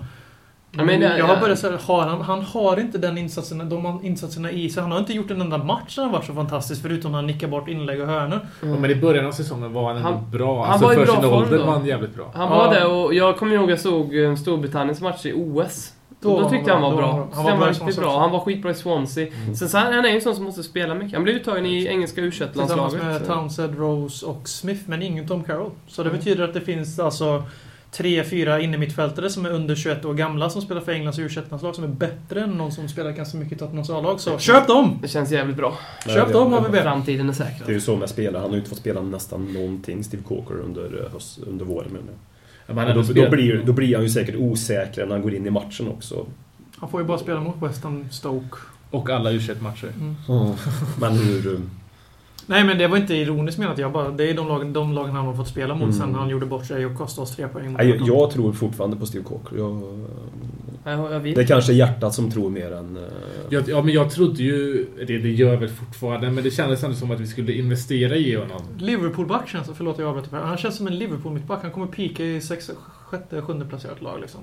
Ja, men det- jag har ja. börjat säga, har han, han har inte den insatsen, de insatserna i sig. Han har inte gjort en enda match som har varit så fantastisk, förutom när han nickar bort inlägg och hörnor. Ja, men i början av säsongen var han ändå Han- bra. han Alltså var i för bra sin ålder då. var han jävligt bra. Han Ja. var det och jag kommer ihåg jag såg eh, Storbritanniens match i OS. Då, var tyckte jag han var då bra. Han Han var, var, bra i riktigt. Han var skitbra i Swansea. Sen så han, han är ju en sån som måste spela mycket. Han blev uttagen i engelska u Tillsammans med landslaget Townsend, Rose och Smith, men ingen Tom Carroll. Så det Mm. betyder att det finns alltså tre, fyra innermittfältare som är under 21 år gamla som spelar för Englands u landslag som är bättre än någon som spelar ganska mycket i Tottenhams A-lag. Så köp dem! Det känns jävligt bra. Köp dem har vi bett. Framtiden är Det är säkrad. ju så med spelare, han har ju inte fått spela nästan någonting, Steve Coker, under, eh, höst, under våren menar jag. Då, då, blir, då blir han ju säkert osäkrare när han går in i matchen också. Han får ju bara spela mot West Ham Stoke. Och alla u matcher Mm. Men hur... Nej men det var inte ironiskt menat. Jag bara, det är de lagen, de lagen han har fått spela mot Mm. sen han gjorde bort sig och kostade oss tre poäng. Nej, jag, jag tror fortfarande på Steve Coker. Jag, Jag, jag det är kanske hjärtat som tror mer än... Jag, ja, men jag trodde ju, det, det gör jag väl fortfarande, men det kändes ändå som att vi skulle investera i honom. Liverpool-back känns Förlåt jag avbryter. Han känns som en Liverpool-mittback. Han kommer pika i sex, sjätte, sjunde placerat lag liksom.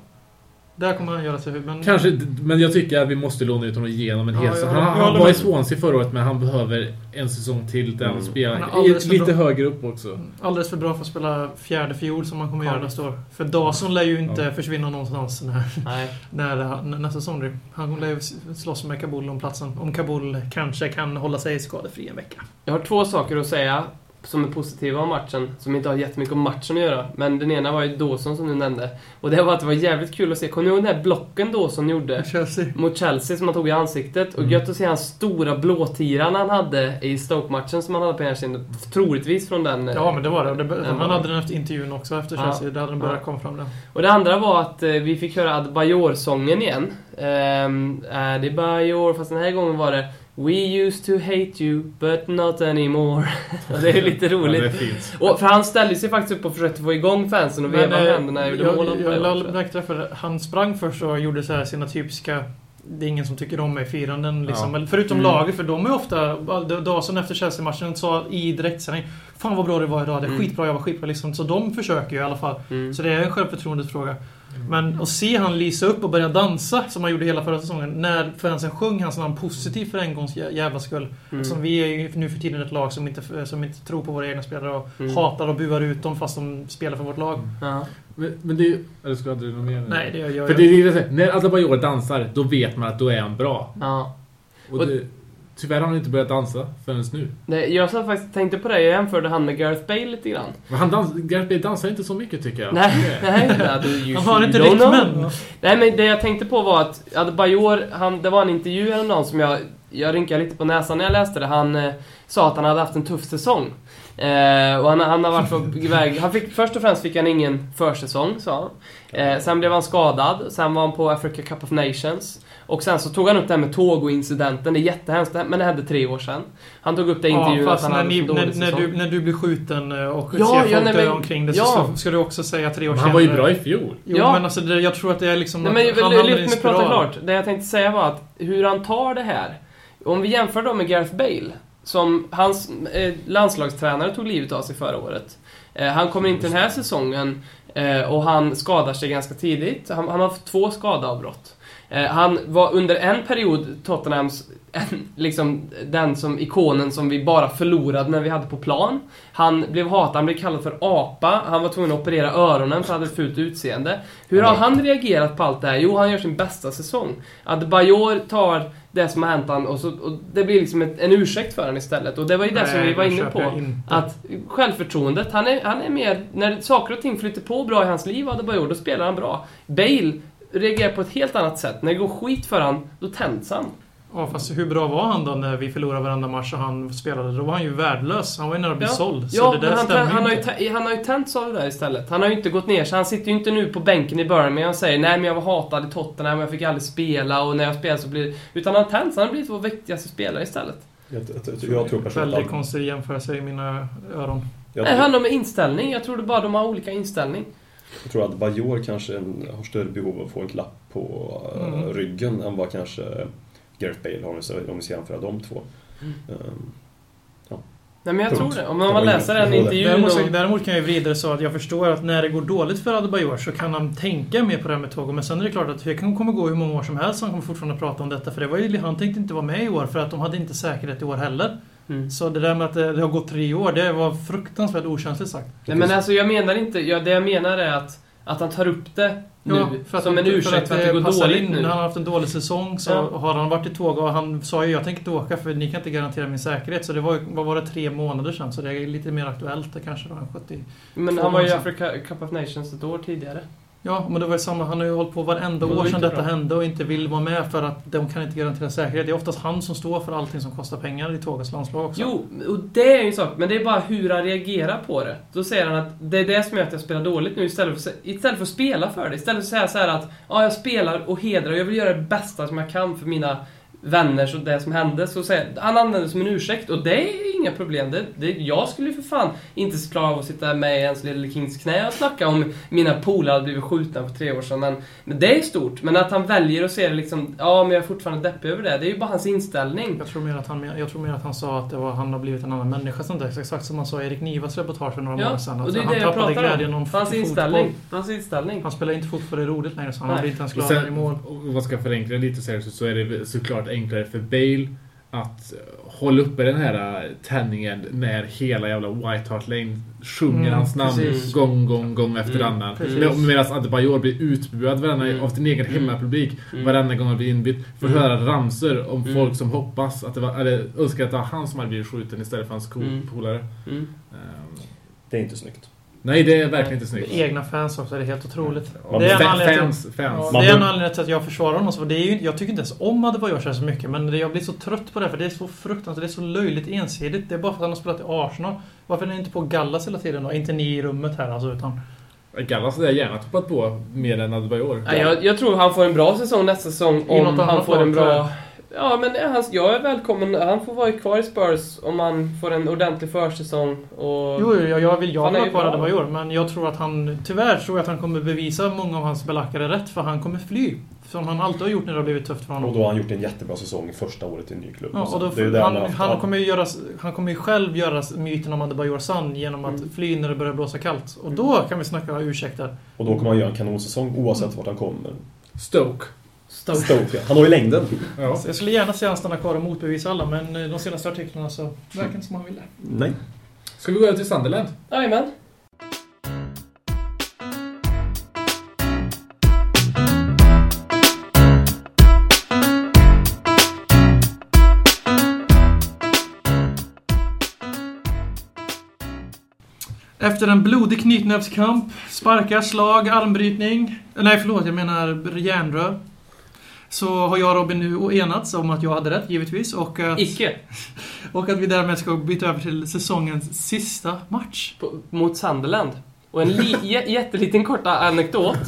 Där kommer han göra sig men... Kanske, men jag tycker att vi måste låna ut honom igenom en Ja, hel jag säsong. håller- Han, han var i. Swansea förra året, men han behöver en säsong till där han Mm. spelar lite bra. högre upp också. Alldeles för bra för att spela fjärde fiol som han kommer Ja. göra nästa år. För Dawson lär ju inte Ja. försvinna någonstans när, när nästa säsong. Han lär ju slåss med Kabul om platsen. Om Kabul kanske kan hålla sig skadefri en vecka. Jag har två saker att säga som är positiva om matchen, som inte har jättemycket om matchen att göra. Men den ena var ju Dawson som du nämnde. Och det var att det var jävligt kul att se. Kommer ni ihåg den här blocken Dawson gjorde? Chelsea. Mot Chelsea som han tog i ansiktet. Och Mm. gött att se hans stora blåtiran han hade i Stoke-matchen som han hade på ena. Troligtvis från den... eh, Ja men det var det. Det. Den Han hade den efter intervjun också efter Ja. Chelsea. Där hade den börjat Ja. komma fram den. Och det andra var att eh, vi fick höra Adebayor-sången igen. Um, Adebayor, fast den här gången var det We used to hate you, but not anymore. Det är lite Ja, det är roligt. fint. Och för han ställde sig faktiskt upp och försökte få igång fansen och veva med eh, händerna och gjorde jag, mål. jag, jag det, för han sprang först och gjorde så här sina typiska det är ingen som tycker om mig firanden liksom. Ja. Förutom Mm. laget, för de är ofta... Dawson efter Chelsea-matchen sa i direktsändning Fan vad bra det var idag, det är Mm. skitbra, jag var skitbra liksom. Så de försöker ju i alla fall. Mm. Så det är en självförtroendefråga. Men att se han lysa upp och börja dansa, som han gjorde hela förra säsongen, när fansen sjöng hans namn positivt för en gångs jä- jävla skull. Mm. Som vi är ju nu för tiden ett lag som inte, som inte tror på våra egna spelare och Mm. hatar och buar ut dem fast de spelar för vårt lag. Ja. Men, men det... Eller ska du något mer? Nej, det gör jag För det är det jag säger, när Adebayor dansar, då vet man att då är han bra. ja. Och Och- det, tyvärr har han inte börjat dansa förrän nu. Nej, jag satt faktiskt tänkte på det, jag jämförde han med Gareth Bale lite grann. Men han dans, Gareth Bale dansar inte så mycket tycker jag. Nej, nej. Han har inte rytmen. Nej men det jag tänkte på var att Adebayor, han, det var en intervju häromdagen som jag, jag rynkade lite på näsan när jag läste det. Han eh, sa att han hade haft en tuff säsong. Eh, och han, han har varit på iväg, han fick, först och främst fick han ingen försäsong sa han. Eh, sen blev han skadad, sen var han på Africa Cup of Nations. Och sen så tog han upp det här med Togo-incidenten, det är jättehemskt, men det hände tre år sedan. Han tog upp det i Ja, intervjun att fast han när, ni, när, när, du, när du blir skjuten eh, och Ja, ser ja, folk nej, dö men- omkring det ja. så ska du också säga tre år Men han var ju senare. bra i fjol. Jo, Ja. men alltså det, jag tror att det är liksom... Nej, att men han låt mig prata klart. Det jag tänkte säga var att hur han tar det här. Om vi jämför då med Gareth Bale, som hans eh, landslagstränare tog livet av sig förra året. Eh, han kommer in till den här säsongen eh, och han skadar sig ganska tidigt. Han, han har två skadeavbrott. Eh, han var under en period Tottenhams, en, liksom den som ikonen som vi bara förlorade när vi hade på plan. Han blev hatad, han blev kallad för apa, han var tvungen att operera öronen för han hade ett fult utseende. Hur har han reagerat på allt det här? Jo, han gör sin bästa säsong. Adebayor tar det som har hänt han och, så, och det blir liksom ett, en ursäkt för honom istället. Och det var ju det som Nej, vi var inne på. Att självförtroendet, han är, han är mer... När saker och ting flyter på bra i hans liv, Adebayor, då spelar han bra. Bale reagerar på ett helt annat sätt. När det går skit för han, då tänds han. Ja, fast hur bra var han då när vi förlorade varenda match och han spelade? Då var han ju värdelös. Han var ju nära att bli såld. Så ja det där men han, stämmer han, har ju, han har ju tänts av det där istället. Han har ju inte gått ner så Han sitter ju inte nu på bänken i Birmingham och säger nej men jag var hatad i Tottenham, jag fick aldrig spela och när jag spelar så blir Utan han har tänts, han har blivit vår viktigaste spelare istället. Jag, jag, jag, jag tror Väldigt att... konstig jämförelse i mina öron. Jag, Det handlar om inställning. Jag tror det bara de har olika inställning. Jag tror att Bajor kanske har större behov av att få en klapp på eh, Mm. ryggen än vad kanske Gareth Bale har, om vi ska- om vi ska jämföra de två. Mm. Ehm, Nej men jag Punkt. tror det. Om Det man var läser den intervjun Däremot, så, och... däremot kan jag vrida det så att jag förstår att när det går dåligt för Adebayor så kan han tänka mer på det här med Togo. Men sen är det klart att det kan- kommer gå hur många år som helst så han kommer fortfarande prata om detta. För det var ju, han tänkte inte vara med i år för att de hade inte säkerhet i år heller. Mm. Så det där med att det, det har gått tre år, det var fruktansvärt okänsligt sagt. Nej men alltså jag menar inte... Ja, det jag menar är att, att han tar upp det nu Ja, för att som en för ursäkt för att det går dåligt in. nu. Han har haft en dålig säsong så Ja. har han varit i tåg och han sa ju jag tänker inte åka för ni kan inte garantera min säkerhet. Så det var vad var det, tre månader sedan. Så det är lite mer aktuellt det kanske då än 70. Men han var ju i Africa Cup of Nations ett år tidigare. Ja, men det var ju samma. Han har ju hållit på varenda Och år sedan det detta bra. hände och inte vill vara med för att de kan inte garantera säkerhet. Det är oftast han som står för allting som kostar pengar i tågets landslag också. Jo, och det är ju en sak, men det är bara hur han reagerar på det. Då säger han att det är det som gör att jag spelar dåligt nu istället för, istället för att spela för det. Istället för att säga så här att ja, jag spelar och hedrar, jag vill göra det bästa som jag kan för mina vänner och det som hände. Så säger, han använder det som en ursäkt och det är inga problem. Det, det, jag skulle ju för fan inte klara av att sitta med i ens Little Kings knä och snacka om mina polare hade blivit skjutna för tre år sedan. Men, men det är stort. Men att han väljer att se det liksom, ja men jag är fortfarande deppig över det. Det är ju bara hans inställning. Jag tror, mer att han, jag tror mer att han sa att det var, han har blivit en annan människa. Sånt där. Exakt som han sa i Erik Nivas reportage för några Ja, månader sedan. och Att det är han det jag tappade glädjen om. om Hans inställning. Hans inställning. Han spelar inte fotboll i roligt längre så han Nej. blir inte ens gladare i mål. om man ska förenkla lite så, här, så, så är det såklart enklare för Bale att eh, hålla uppe den här eh, tändningen när hela jävla White Hart Lane sjunger Mm, hans namn precis. gång, gång, gång efter Mm, annan. Med- Medan Adebayor blir utbuad varenda, Mm. av sin egen Mm. hemmapublik Mm. varenda gång han blir inbytt. Får Mm. höra ramsor om Mm. folk som hoppas att det var, eller önskar att det var han som hade blivit skjuten istället för hans Mm. polare. Mm. Ehm, det är inte snyggt. Nej, det är verkligen inte snyggt. Egna fans också, det är helt otroligt. Man det är en anledning till- fans, fans. Ja, det är en anledning till att jag försvarar honom. Det är ju, jag tycker inte ens om Adebayor så här så mycket. Men det, jag blir så trött på det för det är så fruktansvärt, det är så löjligt ensidigt. Det är bara för att han har spelat i Arsenal. Varför är ni inte på Gallas hela tiden då? Inte ni i rummet här alltså, utan... Gallas hade jag gärna toppat på mer än Adebayor. Nej, jag, jag tror han får en bra säsong nästa säsong om han får en bra... Ja, men han, jag är välkommen. Han får vara kvar i Spurs om han får en ordentlig försäsong. Och... Jo, jag, jag vill Han är ha kvar bra. Adebayor. Men jag tror att han... Tyvärr tror jag att han kommer bevisa många av hans belackare rätt. För han kommer fly. Som han alltid har gjort när det har blivit tufft för honom. Och då har han gjort en jättebra säsong första året i en ny klubb. Ja, och då, Det är det han, han, haft. kommer ju göra, han kommer ju själv göra myten om Adebayor sann genom att Mm. fly när det börjar blåsa kallt. Och då kan vi snacka ursäkter. Och då kommer han göra en kanonsäsong oavsett vart han kommer. Stoke. Stoke. Stoke, ja. Han har ju längden. Ja. Jag skulle gärna se han stanna kvar och motbevisa alla, men eh, de senaste artiklarna så verkar det inte som han vill det. Nej. Ska vi gå över till Sunderland? Jajamän. Efter en blodig knytnävskamp, sparkar, slag, armbrytning. Nej, förlåt, jag menar järnrör. Så har jag och Robin nu enats om att jag hade rätt, givetvis. Och att, Icke. och att vi därmed ska byta över till säsongens sista match. På, mot Sunderland. Och en jätteliten korta anekdot.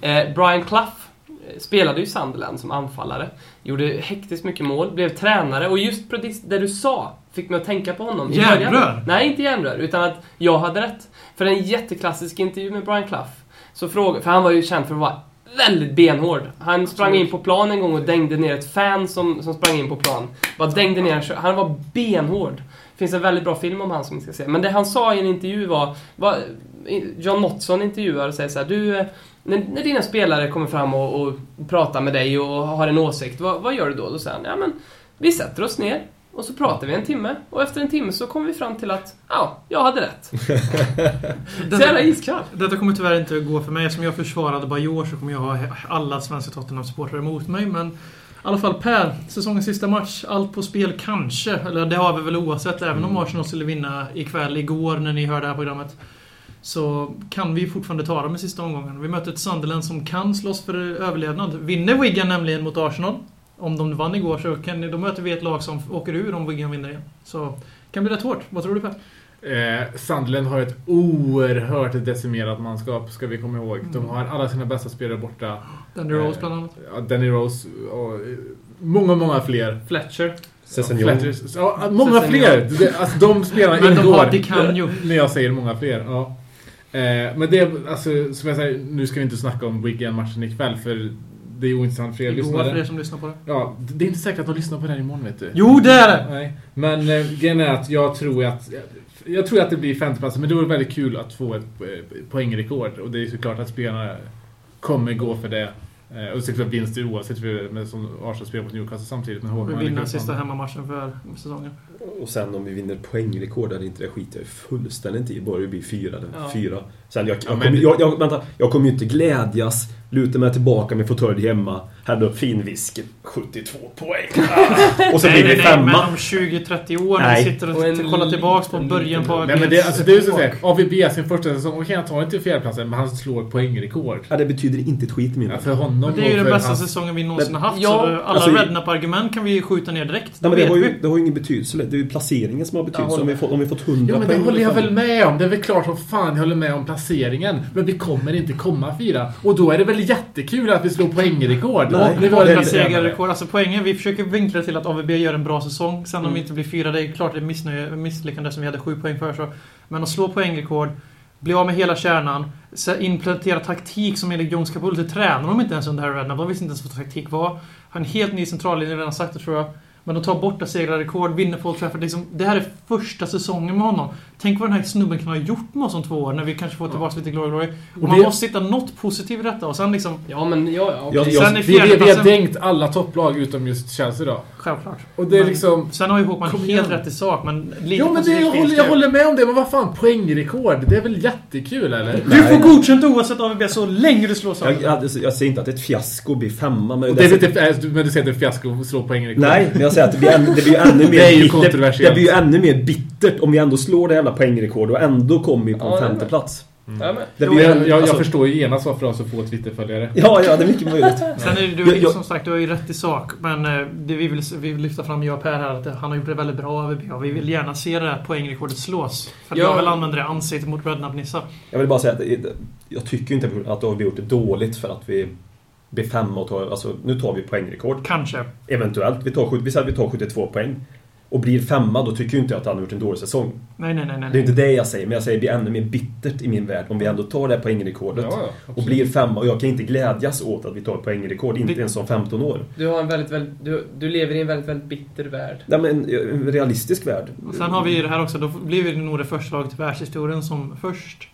Eh, Brian Clough eh, spelade ju Sunderland som anfallare. Gjorde hektiskt mycket mål, blev tränare och just på det, du sa fick mig att tänka på honom. Järnrör? Nej, inte järnrör, utan att jag hade rätt. För en jätteklassisk intervju med Brian Clough. Så fråga, för han var ju känd för att vara väldigt benhård. Han sprang in på plan en gång och dängde ner ett fan som, som sprang in på plan. Bara dängde ner Han var benhård. Det finns en väldigt bra film om han som ni ska se. Men det han sa i en intervju var, var John Motson intervjuar och säger så här, du, när, när dina spelare kommer fram och, och pratar med dig och har en åsikt, vad, vad gör du då? Då säger han, ja men vi sätter oss ner och så pratar vi en timme och efter en timme så kommer vi fram till att, ja, jag hade rätt. Så jävla iskallt. Detta kommer tyvärr inte att gå för mig. Eftersom jag försvarade Bajor så kommer jag ha alla svenska Tottenham-supportrar emot mig. Men i alla fall Per, säsongens sista match. Allt på spel kanske. Eller det har vi väl oavsett. Även om Arsenal skulle vinna ikväll, igår när ni hör det här programmet. Så kan vi fortfarande ta dem i sista omgången. Vi möter ett Sunderland som kan slåss för överlevnad. Vinner Wigan nämligen mot Arsenal. Om de vann igår så kan, då möter vi ett lag som åker ur om Wigan vinner igen. Så kan bli rätt hårt. Vad tror du Per? Eh, Sunderland har ett oerhört decimerat manskap, ska vi komma ihåg. De har alla sina bästa spelare borta. Danny Rose bland annat. Ja, Danny Rose och eh, många, många fler. Fletcher. Sessignon. Fletcher. Ja, många fler! Det, alltså, de spelarna Men de har Di Canio. När jag säger många fler, ja. Eh, men det, är, alltså, som jag säger, nu ska vi inte snacka om Wigan-matchen ikväll, för det är ointressant för er Igår för er lyssnare. som lyssnar på det. Ja, det är inte säkert att de lyssnar på den imorgon, vet du. Jo, det är det! Nej. Men eh, grejen är att jag tror att jag tror att det blir femteplatsen, men det vore väldigt kul att få ett eh, poängrekord. Och det är såklart att spelarna kommer gå för det. Eh, och såklart vinster oavsett för men som Arsenal spelar mot Newcastle samtidigt. Men Håkman lyckas sista hemmamatchen för säsongen. Och sen om vi vinner poängrekord eller inte, det skiter jag fullständigt i. Bara det blir fyra eller Ja. fyra. Sen jag, jag, Ja, men- kommer, jag, jag, vänta, jag kommer ju inte glädjas, luta mig tillbaka med fåtölj hemma, hälla upp fin whisky, 72 poäng. Ah! Och så blir vi nej, men femma. om 20-30 år när vi sitter och, Och en kollar tillbaks på början på Nej men det, alltså, det är så att. AVB sin första säsong, okej han tar inte fjärdeplatsen, men han slår poängrekord. Ja, det betyder inte ett skit mina Ja, för honom Men det är ju den bästa hans- säsongen vi någonsin Men- har haft. ja, så alla alltså- Rednap-argument kan vi ju skjuta ner direkt. Nej, men det, har ju, det har ju ingen betydelse. Det är ju placeringen som har betydelse. om, vi får, om vi fått 100 Ja men det poäng håller jag eller väl med om. Det är väl klart som fan jag håller med om placeringen. Men vi kommer inte komma fyra. Och då är det väl jättekul att vi slår poängrekord. Nej, Och Vi det ett segerrekord. Alltså poängen, vi försöker vinkla till att AVB gör en bra säsong. Sen om Mm. vi inte blir fyra, det är klart det är missnöje, misslyckande som vi hade sju poäng för. Så. Men att slå poängrekord, bli av med hela kärnan, så implementera taktik som enligt Jones Capullo, det tränar de inte ens under Harry Redknapp. De visste inte ens vad taktik var. Har en helt ny centrallinje, redan sagt det tror jag. Men de tar bort segrar rekord, vinner på Old Trafford. Liksom, det här är första säsongen med honom. Tänk vad den här snubben kan ha gjort med oss om två år, när vi kanske får tillbaka lite glory glory. Och Man det- måste hitta något positivt i detta och sen liksom... Ja, men ja, ja, okej. Jag- jag- Sen Vi, vi, vi har dängt alla topplag utom just Chelsea då. Självklart. Och det är Men- liksom... Sen har ju Håkman helt igen. rätt i sak, men lite Ja men det, jag, håller, det. jag håller med om det, men vad fan poängrekord? Det är väl jättekul eller? Du får godkänt oavsett AVB så länge du slår Jag, saker. jag, jag säger inte att det är ett fiasko att bli femma. Men Och det är lite, äh, men du säger att det är fiasko att slå poängrekord? Nej, men jag säger att det blir ännu, det blir ännu mer Det är ju bittert. Det blir ju ännu mer bittert om vi ändå slår det jävla poängrekord och ändå kommer vi på Ja, en det är femte plats. Ja, men. Det Jo, blir, jag, jag, jag alltså- förstår ju genast varför de har så få Twitterföljare. Ja, ja, det är mycket möjligt. Sen är det, du, Jag- jag- som sagt, du har ju rätt i sak. Men eh, det vi vill, vi vill lyfta fram, jag och Per här, att han har gjort det väldigt bra AVB. Och vi vill gärna se det här poängrekordet slås. För att Ja. jag vill använda det ansiktet mot Rednap-Nissa. Jag vill bara säga att jag tycker inte att vi har gjort det dåligt för att vi blir femma och tar... Alltså, nu tar vi poängrekord. Kanske. Eventuellt. Vi, tar, vi säger att vi tar 72 poäng. Och blir femma, då tycker ju inte jag att han har gjort en dålig säsong. Nej, nej, nej. nej. Det är inte det jag säger, men jag säger att det blir ännu mer bittert i min värld om vi ändå tar det här poängrekordet. Ja, ja, och blir femma. Och jag kan inte glädjas åt att vi tar ett poängrekord, inte Vi- ens om 15 år. Du, har en väldigt, väldigt, du, du lever i en väldigt, väldigt bitter värld. Nej, men en realistisk värld. Och sen har vi ju det här också, då blir vi nog det första laget i världshistorien som först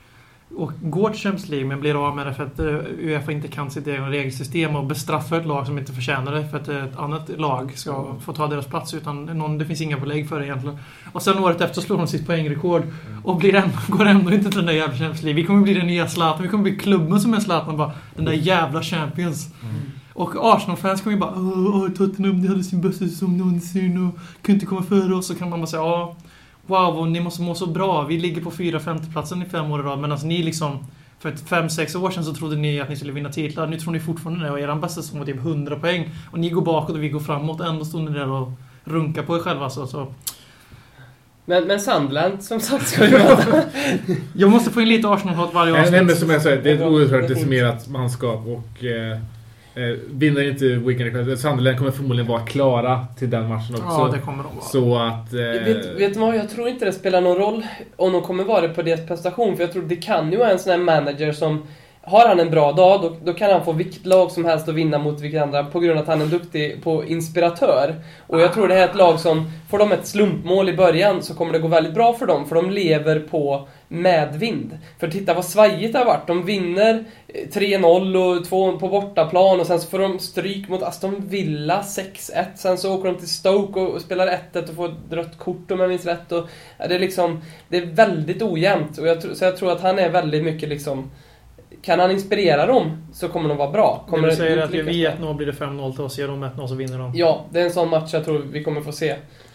och går till Champions League men blir av med det för att eh, Uefa inte kan sitt eget regelsystem och bestraffar ett lag som inte förtjänar det för att ett annat lag ska få ta deras plats utan någon, det finns inga belägg för det egentligen. Och sen året efter slår de sitt poängrekord och blir ändå, går ändå inte till den där jävla Champions League. Vi kommer bli den nya Zlatan, vi kommer bli klubben som är Zlatan bara den där jävla Champions. Och Arsenal-fans kommer ju bara Åh, åh, Tottenham, de hade sin bästa säsong någonsin och kunde inte komma före oss. Så kan man bara säga ja, Wow, ni måste må så bra. Vi ligger på 4-5 platsen i fem år i rad medan ni liksom för ett 5-6 år sedan så trodde ni att ni skulle vinna titlar. Nu tror ni fortfarande det och er bästa säsong var typ 100 poäng. Och ni går bakåt och vi går framåt. Ändå står ni där och runkar på er själva. Så, så. Men, men Sunderland, som sagt, ska möta. Jag måste få in lite Arsenal-hat varje avsnitt. det är ett oerhört decimerat manskap och eh, eh, vinner inte Wigan Sunderland kommer förmodligen vara klara till den matchen också. Ja, det kommer de vara. Så att... Eh, Vet, vet du vad? Jag tror inte det spelar någon roll om de kommer vara det på deras prestation. För jag tror det kan ju vara en sån här manager som har han en bra dag, då, då kan han få vilket lag som helst att vinna mot vilket andra på grund av att han är duktig på inspiratör. Och jag tror det här är ett lag som, får de ett slumpmål i början så kommer det gå väldigt bra för dem, för de lever på medvind. För titta vad svajigt det har varit. De vinner eh, 3-0 och 2 på bortaplan och sen så får de stryk mot Aston Villa 6-1. Sen så åker de till Stoke och spelar 1-1 och får ett rött kort om jag minns rätt. Och, det är liksom, det är väldigt ojämnt. Och jag, så jag tror att han är väldigt mycket liksom kan han inspirera dem så kommer de vara bra. Kommer du säger att vi lyckas med- 1-0 blir det 5-0 till oss, ger de 1-0 så vinner de. Ja, det är en sån match jag tror vi kommer få se.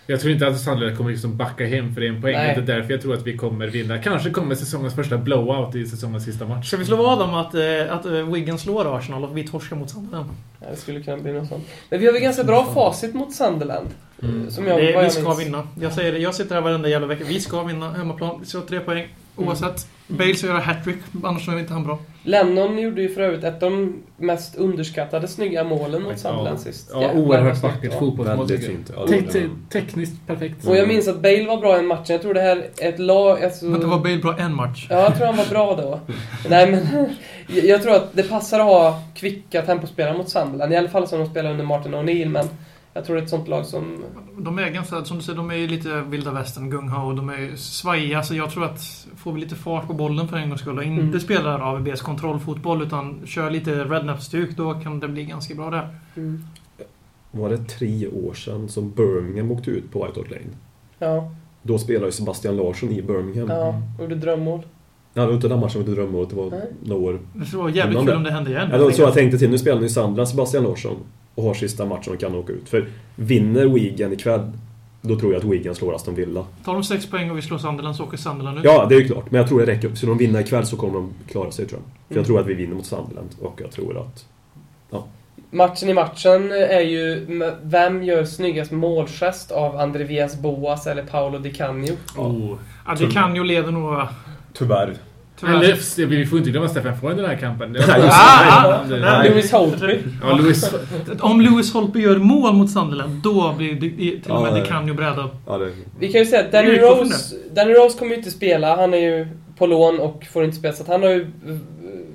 Jag tror inte att Sunderland kommer liksom backa hem för en poäng. Nej. Det är därför jag tror att vi kommer vinna. Kanske kommer säsongens första blowout i säsongens sista match. Ska vi slå vad om att, eh, att eh, Wigan slår Arsenal och vi torskar mot Sunderland? Ja, det skulle kunna bli något sånt. Men vi har väl ganska bra facit mot Sunderland. Som jag, Det, vi ska minns. vinna. Jag säger det, jag sitter här varenda jävla vecka. Vi ska vinna hemmaplan. Vi ska ha tre poäng. Mm. Oavsett. Bale ska göra hattrick, annars är inte han bra. Lennon gjorde ju för övrigt ett av de mest underskattade snygga målen mot Sunderland sist. Ja, oerhört vackert fotbollsmål. Tekniskt perfekt. Och jag minns att Bale var bra i en match. Jag tror det här är ett lag... Alltså... Men det var Bale bra en match. Ja, jag tror han var bra då. Nej, men jag tror att det passar att ha kvicka tempospelare mot Sunderland. I alla fall som de spelar under Martin O'Neill, men jag tror det är ett sånt lag som... De är ganska, som du säger, de är ju lite vilda västern, gung-ho. De är svajiga. Så jag tror att får vi lite fart på bollen för en gångs skull och inte Mm. spelar AVBs kontrollfotboll utan kör lite rednap-stuk, då kan det bli ganska bra där. Mm. Var det tre år sedan som Birmingham åkte ut på White Hart Lane? Ja, Då spelade ju Sebastian Larsson i Birmingham. ja. Och gjorde drömmål. Ja, det var inte den matchen med drömmålet, det var Nej. några år. Det skulle vara jävligt kul om det hände igen. Ja, det var så jag tänkte till. Nu spelar nu Sandland Sebastian Larsson och har sista matchen och kan åka ut. För vinner Wigan ikväll, då tror jag att Wigan slår Aston Villa. Tar de sex poäng och vi slår Sunderland så åker Sunderland ut. Ja, det är ju klart. Men jag tror det räcker. Så de vinner ikväll så kommer de klara sig tror jag. För Mm. jag tror att vi vinner mot Sunderland och jag tror att... Matchen i matchen är ju vem gör snyggast målgest av Andrevias Boas eller Paolo Di Canio? Oh. Ja, det kan ju leda nog... Tyvärr. Tyvärr. Eller, vi får inte glömma Stefan Foy i den här kampen. Det det. Ah, nej. Louis Holtby. Ja, Louis, Om Lewis Holtby gör mål mot Sunderland, då blir det till och med Ja, det kan ju bräda. Ja, det... Vi kan ju säga att Danny Rose, Danny Rose kommer ju inte spela. Han är ju på lån och får inte spela. Så att han har ju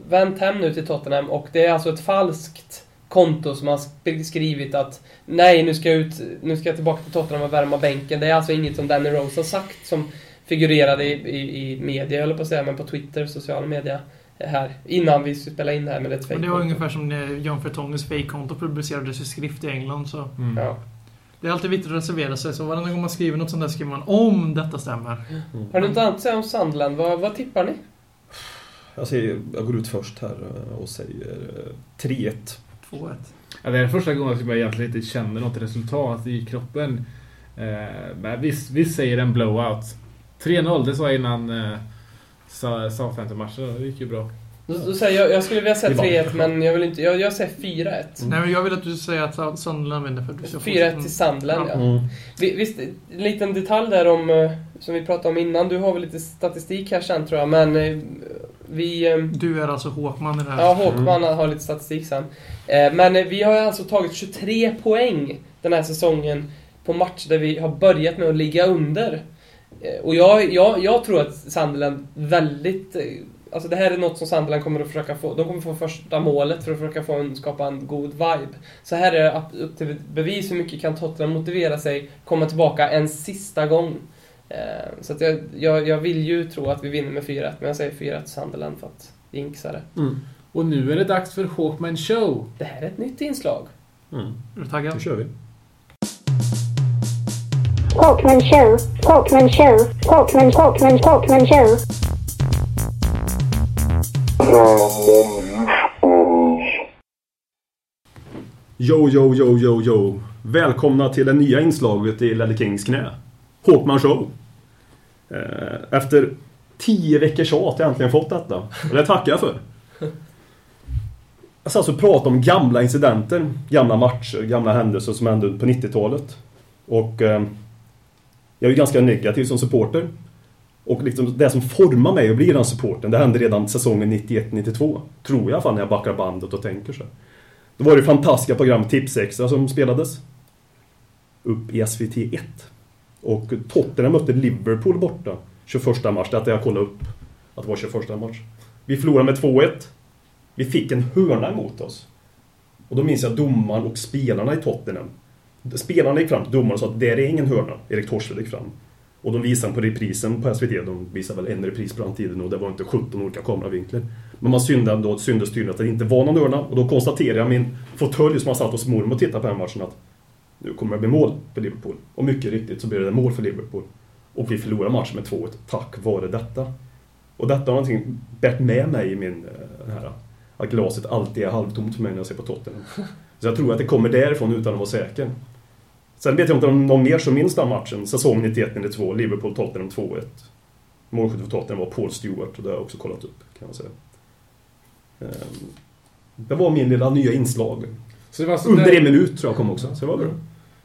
vänt hem nu till Tottenham och det är alltså ett falskt konto som har sk- skrivit att nej, nu ska jag, ut, nu ska jag tillbaka till Tottenham och värma bänken. Det är alltså inget som Danny Rose har sagt som figurerade i, i, i media, höll på att säga, men på Twitter, sociala media här, innan vi skulle spela in det här med ett Men det var fejkkonto. ungefär som när John Fertongens fake-konto publicerades i skrift i England. Så mm. Ja. det är alltid viktigt att reservera sig. Så varenda gång man skriver något sånt där skriver man om detta stämmer. Har du inte annat att säga om Sandland? Vad, vad tippar ni? Jag, säger, jag går ut först här eh, och säger eh, 3-1. 2-1. Ja, det är första gången som jag egentligen inte känner något resultat i kroppen. Eh, men visst, visst säger en blowout. 3-0, det sa jag innan eh, Southampton-matchen. Det gick ju bra. Då, då säger jag, jag skulle vilja säga Det var- 3-1, men jag vill inte... Jag, jag säger 4-1. Nej, men jag vill att du säger att Sunderland vinner för att du ska 4-1 till Sandland, ja. Mm. Vi- Visst, en liten detalj där om, eh, som vi pratade om innan. Du har väl lite statistik här sen tror jag, men eh, vi... eh, Du är alltså Håkman i det här. Ja, Håkman har lite statistik sen. Men vi har alltså tagit 23 poäng den här säsongen på matcher där vi har börjat med att ligga under. Eh, Och jag, jag, jag tror att Sunderland väldigt... eh, Alltså det här är något som Sunderland kommer att försöka få. De kommer få första målet för att försöka få en, skapa en god vibe. Så här är det upp- till bevis hur mycket kan Tottenham motivera sig, komma tillbaka en sista gång. Eh, Så att jag, jag, jag vill ju tro att vi vinner med 4-1, men jag säger 4-1 till Sunderland för att jinxa det. Mm. Och nu är det dags för Hawkman Show. Det här är ett nytt inslag. Mm. Är du taggad? Då kör vi. Hawkman Show, Hawkman Show, Hawkman, Hawkman, Hawkman Show. Yo, yo, yo, yo, yo. Välkomna till det nya inslaget i Lelle Kings knä. Håkman Show. Eh, efter tio veckors tjat har jag äntligen fått detta. Och det tackar jag för. Jag ska alltså prata om gamla incidenter, gamla matcher, gamla händelser som hände på 90-talet. Och eh, jag är ju ganska negativ som supporter. Och liksom det som formar mig att bli den supporten, det hände redan säsongen 91-92. Tror jag i alla fall när jag backar bandet och tänker så. Då var det fantastiska program Tipsextra som spelades. Upp i SVT 1. Och Tottenham mötte Liverpool borta. 21 mars. Det är att jag kollade upp att det var 21 mars. Vi förlorade med 2-1. Vi fick en hörna emot oss. Och då minns jag domaren och spelarna i Tottenham. Spelarna gick fram till domaren och sa att det är ingen hörna. Erik Torsved gick fram. Och de visade på reprisen på SVT, de visade väl en repris på den tiden och det var inte 17 olika kameravinklar. Men man syndade då, syndes tydligen att det inte var någon hörna och då konstaterade jag min fåtölj som jag satt hos mormor och tittade på den matchen att nu kommer det bli mål för Liverpool. Och mycket riktigt så blev det mål för Liverpool. Och vi förlorade matchen med 2-1 tack vare detta. Och detta har någonting bärt med mig i min... Eh, här, att glaset alltid är halvtomt för mig när jag ser på Tottenham. Så jag tror att det kommer därifrån utan att vara säker. Sen vet jag inte om någon mer som minns den matchen. Säsong 91-92, Liverpool-Tottenham 2-1. Målskytt för Tottenham var Paul Stewart och det har jag också kollat upp, kan man säga. Ehm, Det var min lilla nya inslag. Alltså Under en minut tror jag kom också, så det var bra.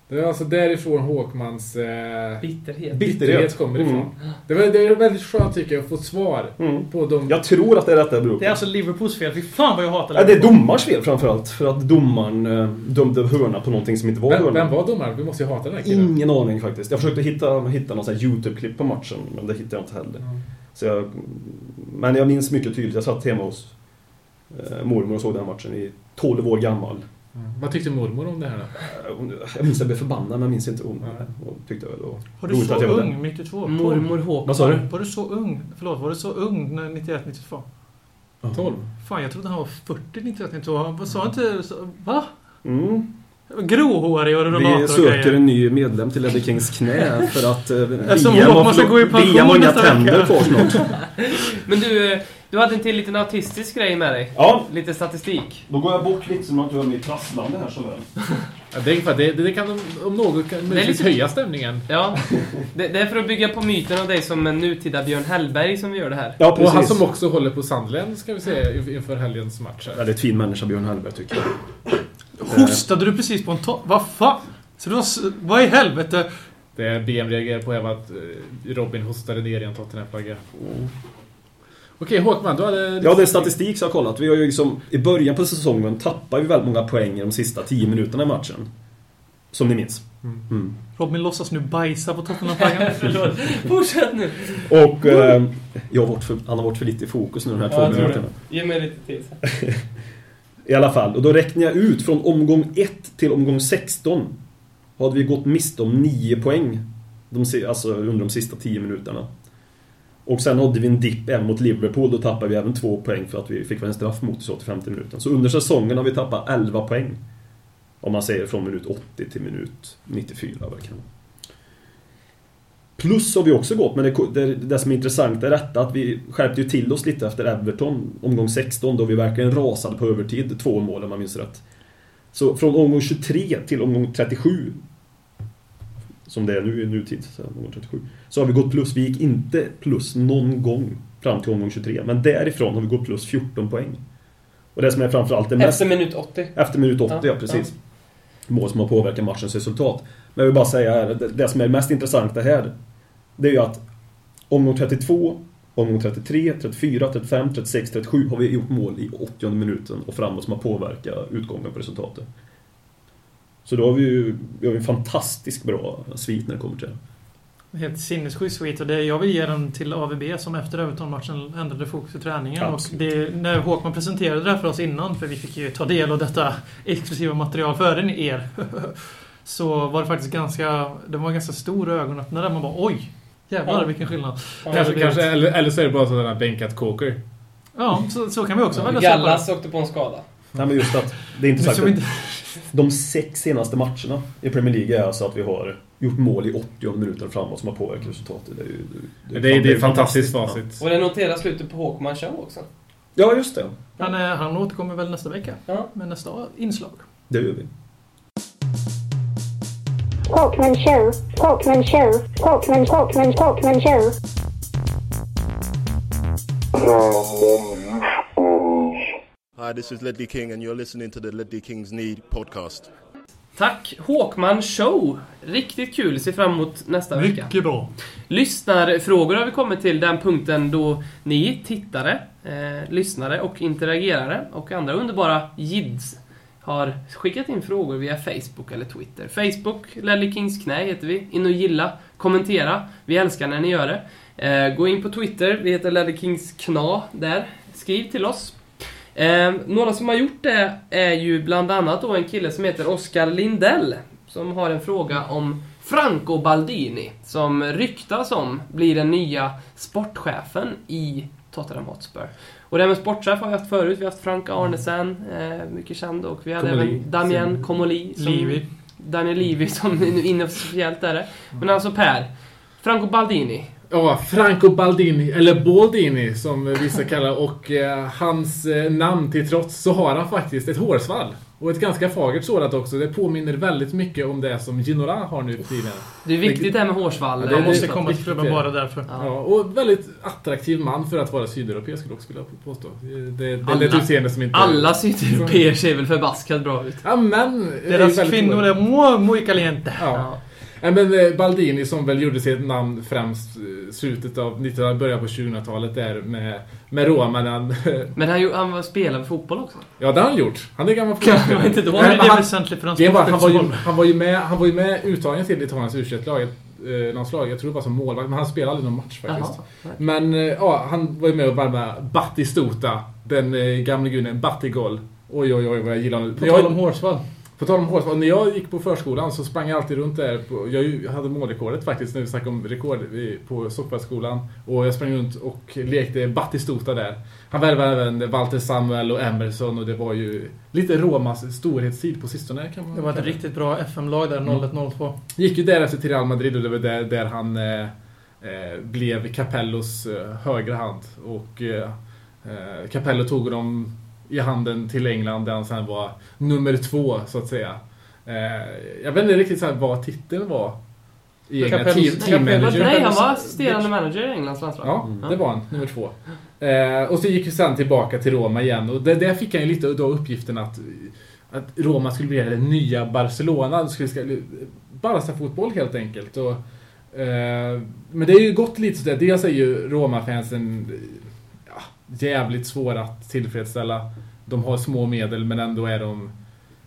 Det var alltså därifrån Håkmans eh, Bitterhet. bitterhet kommer ifrån. Mm. Det, var, det är väldigt skönt tycker jag att få svar Mm. på de... Jag tror att det är detta det beror på. Det är alltså Liverpools fel. Fy fan vad jag hatar Ja, det är domarens fel framförallt. För att domaren eh, dömde hörna på någonting som inte var Vem, hörna. vem var domaren? Vi måste ju hata den här killen. Ingen aning faktiskt. Jag försökte hitta, hitta någon sån här YouTube-klipp på matchen, men det hittade jag inte heller. Mm. Så jag, men jag minns mycket tydligt, jag satt hemma hos eh, mormor och såg den matchen i 12 år gammal. Mm. Vad tyckte mormor om det här då? Eh, Jag minns att jag blev förbannad, men jag minns inte om. Och tyckte väl det var Var du så att jag var ung 92? Mormor Håkman. Vad sa du? Var du så ung? Förlåt, var du så ung när 91, 92? 12? Fan, jag trodde han var 40, 91, 92. Han sa inte... så- Va? Mm. Gråhårig och rullator Vi och söker grejer. en ny medlem till Eddie Kings knä för att eh, Eftersom Håkman har ska gå i pension Liam har inga nästa tänder vecka. kvar snart. Men du, eh, du hade en till liten autistisk grej med dig. Ja, Lite statistik. då går jag bort lite så att du har mitt trasslande här så väl. Ja, det, är ungefär- det, det kan om- något kan lite- höja stämningen. Ja, det, det är för att bygga på myten av dig som en nutida Björn Hellberg som vi gör det här. Ja, Och han precis. som också håller på Sandland ska vi säga inf- inför helgens match. Väldigt fin människa, Björn Hellberg, tycker jag. Hostade du precis på en topp? Vad fan? Så var, vad i helvete? Det BM reagerar på är att eh, Robin hostade ner i en Tottenham-flagga. Okej Håkman, du hade... Ja, det är statistik så jag har kollat. Vi har ju liksom, I början på säsongen tappade vi väldigt många poäng i de sista 10 minuterna i matchen. Som ni minns. Mm. Robin låtsas nu bajsa på Tottenham-flaggan. Förlåt. Fortsätt nu. Och eh, jag har varit för, han har varit för lite i fokus nu de här Ja, två minuterna. Ge mig lite tid. I alla fall, och då räknar jag ut från omgång 1 till omgång 16 hade vi gått miste om 9 poäng. De, alltså under de sista 10 minuterna. Och sen hade vi en dipp även mot Liverpool, då tappade vi även två poäng för att vi fick en straff mot oss 85 minuten. Så under säsongen har vi tappat 11 poäng. Om man säger från minut 80 till minut 94 vad det kan vara. Plus har vi också gått, men det, det, det som är intressant är detta att vi skärpte ju till oss lite efter Everton, omgång 16, då vi verkligen rasade på övertid, två mål om man minns rätt. Så från omgång 23 till omgång 37, som det är nu i nutid, så omgång 37, så har vi gått plus. Vi gick inte plus någon gång fram till omgång 23, men därifrån har vi gått plus 14 poäng. Och det som är framförallt det mest... Efter minut 80. Efter minut 80, ja, Ja, precis. Mål som har påverkat matchens resultat. Men jag vill bara säga här, det, det som är mest intressanta här, det är ju att omgång 32, omgång 33, 34, 35, 36, 37 har vi gjort mål i 80 minuten och framåt som har påverkat utgången på resultatet. Så då har vi ju vi har en fantastiskt bra svit när det kommer till det. Helt sinnessjuk svit. Och det, jag vill ge den till AVB som efter Everton-matchen ändrade fokus i träningen. Och det, när Håkman presenterade det här för oss innan, för vi fick ju ta del av detta exklusiva material före er. Så var det faktiskt ganska... Det var en ganska stor ögonöppnare. Man bara oj! Jävlar Ja. vilken skillnad. Kanske, det- kanske, eller, eller så är det bara sådana bänkat kåkor. Ja, så, så kan vi också välja. Gallas åkte på en skada. Nej men just att det är Men intressant. De sex senaste matcherna i Premier League är alltså att vi har gjort mål i 80 minuter framåt som har påverkat resultatet. Det är ju Det är, det är, fan- ett fantastiskt Ja. facit. Och det noterar slutet på Håkman show också. Ja, just det. Han, eh, han återkommer väl nästa vecka Ja. med nästa inslag. Det gör vi. Talkman show. Talkman show. Talkman, Talkman, Talkman show. Hi, this is Ledley King, and you're listening to the Ledley Kings Need podcast. Tack Håkman show. Riktigt kul. Ser fram emot nästa vecka. Mycket bra. Lyssnarfrågor har vi kommit till den punkten då ni tittare, eh, lyssnare och interagerare och andra underbara jids har skickat in frågor via Facebook eller Twitter. Facebook, Ledley Kings knä heter vi. In och gilla, kommentera. Vi älskar när ni gör det. Eh, gå in på Twitter, vi heter Ledley Kings kna där. Skriv till oss. Eh, några som har gjort det är ju bland annat då en kille som heter Oskar Lindell. Som har en fråga om Franco Baldini, som ryktas om blir den nya sportchefen i Tottenham Hotspur. Och det här med sportchef har vi haft förut. Vi har haft Frank Arnesen, eh, mycket känd, och vi hade Comoli. även Damien Comoli. som- Livi. Daniel Livi som nu inofficiellt är det. Men alltså Per, Franco Baldini. Ja, Franco Baldini, eller Baldini som vissa kallar och eh, hans eh, namn till trots så har han faktiskt ett hårsvall. Och ett ganska fagert sådant också. Det påminner väldigt mycket om det som Ginola har nu för tiden. Det är viktigt det här med hårsvall. Ja, De det måste komma till klubben det. bara därför. Ja. Ja, och väldigt attraktiv man för att vara sydeuropeisk skulle jag också vilja påstå. Det, det, det är Alla- utseende som inte... Alla sydeuropeer ser väl förbaskat bra ut. Ja, men... Deras kvinnor är muy, muy caliente. Ja. Ja, men eh, Baldini som väl gjorde sitt namn främst eh, slutet av 90-talet, början på 2000-talet där med, med Roma. Han, Men han, han var för fotboll också. ja, det har han gjort. Han är gammal Var fotbollsspelare. då? Men Nej, det han- väsentligt för hans Det var, han, var ju, sportchefsroll. han, var ju med, han var ju med uttagen till Italiens u lag eh, landslag. Jag tror det var som målvakt, men han spelade aldrig någon match faktiskt. Jaha. Men eh, ja, han var ju med och värmade Battistuta, den eh, gamle guden Battigol. Oj, oj, oj vad jag gillar honom. På tal om hårsvall. På tal om hårsvall, när jag gick på förskolan så sprang jag alltid runt där. På, jag hade målrekordet faktiskt, när vi snackade om rekord på Sockbergsskolan. Och jag sprang runt och lekte Battistuta där. Han värvade även Walter Samuel och Emerson och det var ju lite Romas storhetstid på sistone kan man Det var ett riktigt bra FM-lag där, 01-02. Gick ju därefter till Real Madrid och det var där, där han eh, eh, blev Capellos eh, högra hand. Och eh, eh, Capello tog honom i handen till England där han sen var nummer två så att säga. Eh, jag vet inte riktigt så här vad titeln var. I England. Capellos- Team, team manager. Nej, han var assisterande manager i Englands landslag. Ja, Ja. det var han. Nummer två. Eh, och så gick vi sen tillbaka till Roma igen. Och där, där fick han ju lite då uppgiften att, att Roma skulle bli det nya Barcelona. Det skulle, Barca-fotboll helt enkelt. Och, eh, men det är ju gått lite sådär. Dels är ju Roma-fansen jävligt svåra att tillfredsställa. De har små medel men ändå är de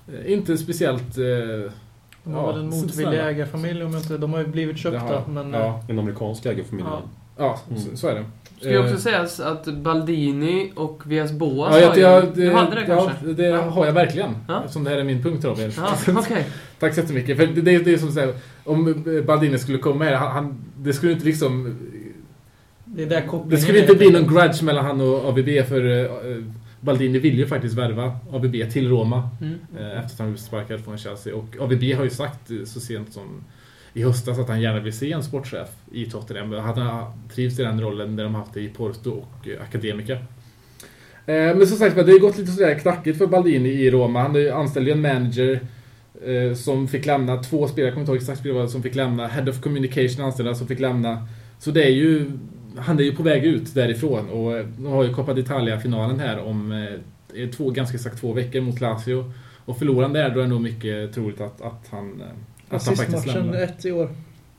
eh, inte speciellt... Eh, De har Ja, väl en motvillig ägarfamilj om inte... De har ju blivit köpta, har- men... ja. En amerikansk ägarfamilj. Ja. ja, Mm. så, så är det. Ska ju också Eh, sägas att Baldini och Vias Boas Ja, har jag, ju... jag, du hade det ja, kanske? det har jag verkligen. Ja. Eftersom det här är min punkt Robin. Ja, okej. Tack så jättemycket. För det, det, det är som säger, om Baldini skulle komma här, han, han, det skulle inte liksom... Det är där Det skulle inte bli någon grudge mellan han och ABB för eh, Baldini vill ju faktiskt värva ABB till Roma. Mm. eh, Efter att han blev sparkad från Chelsea. Och ABB har ju sagt eh, så sent som i höstas att han gärna vill se en sportchef i Tottenham. Han trivs i den rollen när de haft det i Porto och Academica. Men som sagt det har ju gått lite sådär knackigt för Baldini i Roma. Han anställde ju en manager som fick lämna, två spelare, jag kommer inte ihåg exakt var, som fick lämna. Head of Communication anställda som fick lämna. Så det är ju, han är ju på väg ut därifrån och eh, nu har ju Coppa d'Italia-finalen här om eh, två, ganska exakt två veckor mot Lazio. Och förlorar han där då är det nog mycket troligt att, att han, eh, att han faktiskt Rasistmatchen lämnar. ett i år.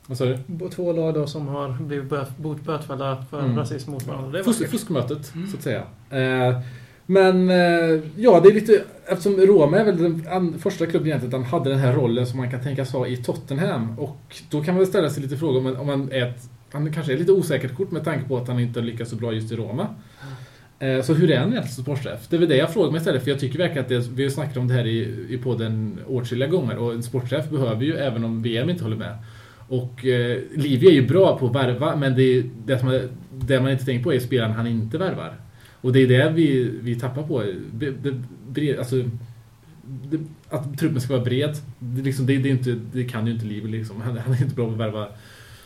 Vad sa du? Två lag då som har blivit bot- bötfällda för Mm. rasism mot varandra. Fusk, fuskmötet, så att säga. Eh, men eh, ja, det är lite... Eftersom Roma är väl den an, första klubben egentligen att han hade den här rollen som man kan tänkas ha i Tottenham. Och då kan man väl ställa sig lite frågor om, man- om man är ett... Han kanske är lite osäkert kort med tanke på att han inte har lyckats så bra just i Roma. Eh, så hur är han egentligen som sportchef? Det är väl det jag frågar mig istället, för jag tycker verkligen att det, vi har snackat om det här i, i podden åtskilliga gånger och en sportchef behöver ju, även om VM inte håller med. Och eh, Livia är ju bra på att värva, men det, det, som det man inte tänker på är spelaren han inte värvar. Och det är det vi, vi tappar på. Be, be, bred, alltså, det, att truppen ska vara bred, det, liksom, det, det, är inte, det kan ju inte Livia liksom. Han, han är inte bra på att värva.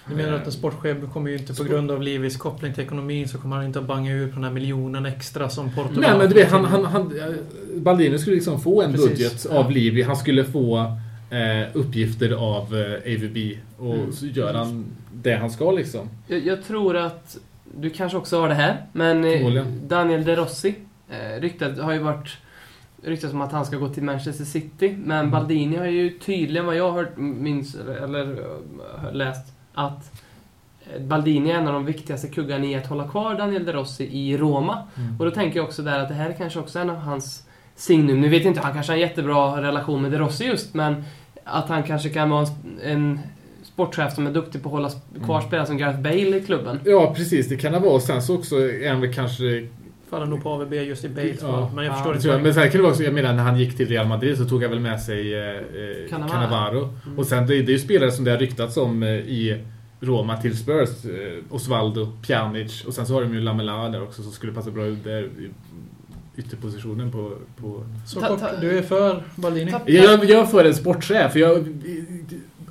Du menar att en sportchef kommer ju inte på grund av Livis koppling till ekonomin så kommer han inte att banga ut på den här miljonen extra som Portugal Nej men du vet, han, han, han, Baldini skulle liksom få en Precis. budget av Livi. Han skulle få eh, uppgifter av eh, AVB. Och Mm. så gör han det han ska liksom. Jag, jag tror att du kanske också har det här, men eh. Daniel De Rossi eh, ryktet har ju varit ryktat som att han ska gå till Manchester City, men Mm. Baldini har ju tydligen vad jag har hört, minns, eller, eller eh, läst, att eh, Baldini är en av de viktigaste kuggarna i att hålla kvar Daniel De Rossi i Roma. Mm. Och då tänker jag också där att det här är kanske också en av hans signum. Nu vet jag inte, han kanske har en jättebra relation med De Rossi just, men att han kanske kan vara en, en sportchef som är duktig på att hålla kvar Mm. spelare som Gareth Bale i klubben. Ja precis, det kan det vara. Sen så också är han väl kanske faller nog på AVB just i Bales Ja. Men jag Ja, förstår Det inte. jag. Men sen kan det vara också, jag menar när han gick till Real Madrid så tog han väl med sig eh, eh, Cannavaro. Cannavaro. Mm. Och sen det, det är ju spelare som det har ryktats om eh, i Roma till Spurs. Eh, Osvaldo, Pjanic och sen så har de ju Lamela där också som skulle passa bra ut där i ytterpositionen på... på... Så Ta- kort, ta- du är för Baldini? Ta- Jag, jag är för en sportchef. för Jag,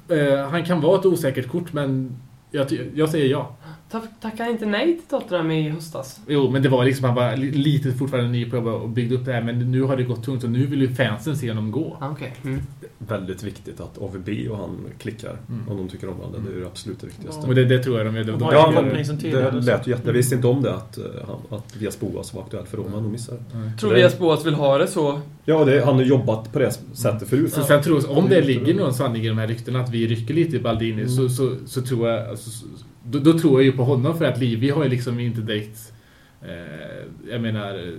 eh, han kan vara ett osäkert kort men jag, jag säger ja. Ta- Tackade inte nej till Tottenham i höstas? Jo, men det var liksom, han var li- lite fortfarande ny på och byggde upp det här. Men nu har det gått tungt och nu vill ju fansen se honom gå. Ah, Okej. Mm. Väldigt viktigt att AVB och han klickar. Mm. Om de tycker om varandra. Det är det absolut det viktigaste. Och det, det tror jag de gör. De, De Ja, tidigare. Det lät ju jätte... Jag visste inte om det att, eh, han- att Vias Boas var aktuell för Roma. De missade. Tror Det- vi att Boas vill ha det så? Ja, det, han har jobbat på det sättet förut. Så sen tror jag, om det ligger någon sanning i de här ryktena att vi rycker lite i Baldini så, så, så tror jag... Alltså, så- då, då tror jag ju på honom för att Livi har ju liksom inte direkt... Eh, jag menar...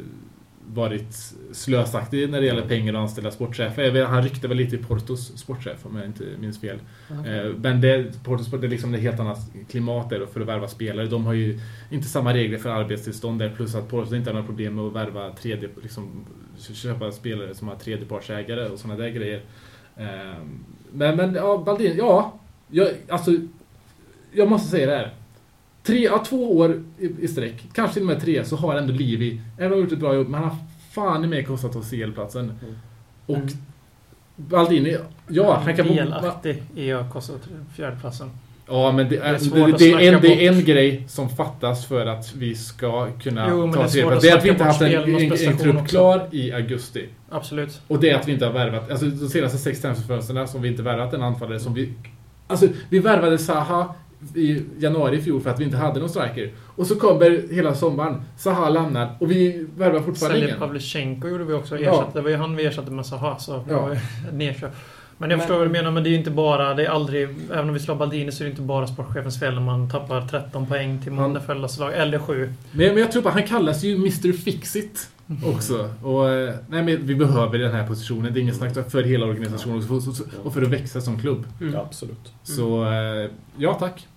Varit slösaktig när det gäller pengar och anställa sportchefer. Han ryckte väl lite i Portos sportchef om jag inte minns fel. Eh, Men det, Portos det är liksom ett helt annat klimat där för att värva spelare. De har ju inte samma regler för arbetstillstånd där plus att Portos inte har några problem med att värva tredje, liksom, köpa spelare som har tredjepartsägare och sådana där grejer. Eh, Men, men ja, Baldin, ja. Jag, alltså, jag måste säga det här. Tre, ja, två år i, i sträck, kanske till och med tre, så har ändå Livi, även om han gjort ett bra jobb, men han har fan i mig kostat oss CL-platsen. Och Mm. Baldini, ja, han kan... Delaktig i att kosta fjärdeplatsen. Ja, men det Det är det, det, är en, det är en grej som fattas för att vi ska kunna Jo, ta är oss svårt det. är att vi inte haft en, en, en trupp också. klar i augusti. Absolut. Och det är att vi inte har värvat, alltså de senaste sex transferfönstren som vi inte värvat en anfallare som vi... Alltså, vi värvade Zaha i januari i fjol för att vi inte hade någon striker. Och så kommer hela sommaren, Zaha lämnar och vi värvar fortfarande Säljer ingen. Pavlyuchenko gjorde vi också. Ja. Ersatte. Det var ju han vi ersatte med Zaha, så Ja. nedköp. Men jag Men- förstår vad du menar, men det är ju inte bara... Det är aldrig... Även om vi slår Baldini så är det inte bara sportchefens fel när man tappar 13 poäng till Mondefällas lag. Eller 7. Men, men jag tror bara han kallas ju Mr Fixit också. Och, eh, nej, men vi behöver den här positionen. Det är ingen snack för hela organisationen och för, och för att växa som klubb. Mm. Ja, absolut. Så eh, ja, tack.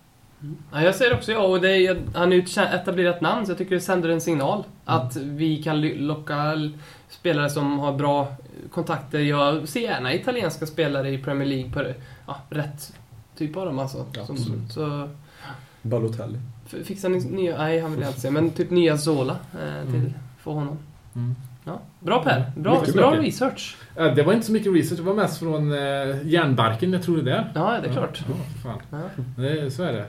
Ja, jag säger också ja, och det är, han är ju ett etablerat namn så jag tycker det sänder en signal. Att vi kan locka spelare som har bra kontakter. Jag ser gärna italienska spelare i Premier League på ja, rätt typ av dem alltså. Ja, Som, absolut. så Balotelli. f- fixa ni nya, nej han vill jag inte säga, men typ nya Zola eh, till, Mm. för honom. Mm. Ja, bra Per, bra, Mycket bra mycket. research. Det var inte så mycket research, det var mest från eh, järnbarken, jag tror det. Ja, det är klart. Ja, fan. Ja, Det, så är det.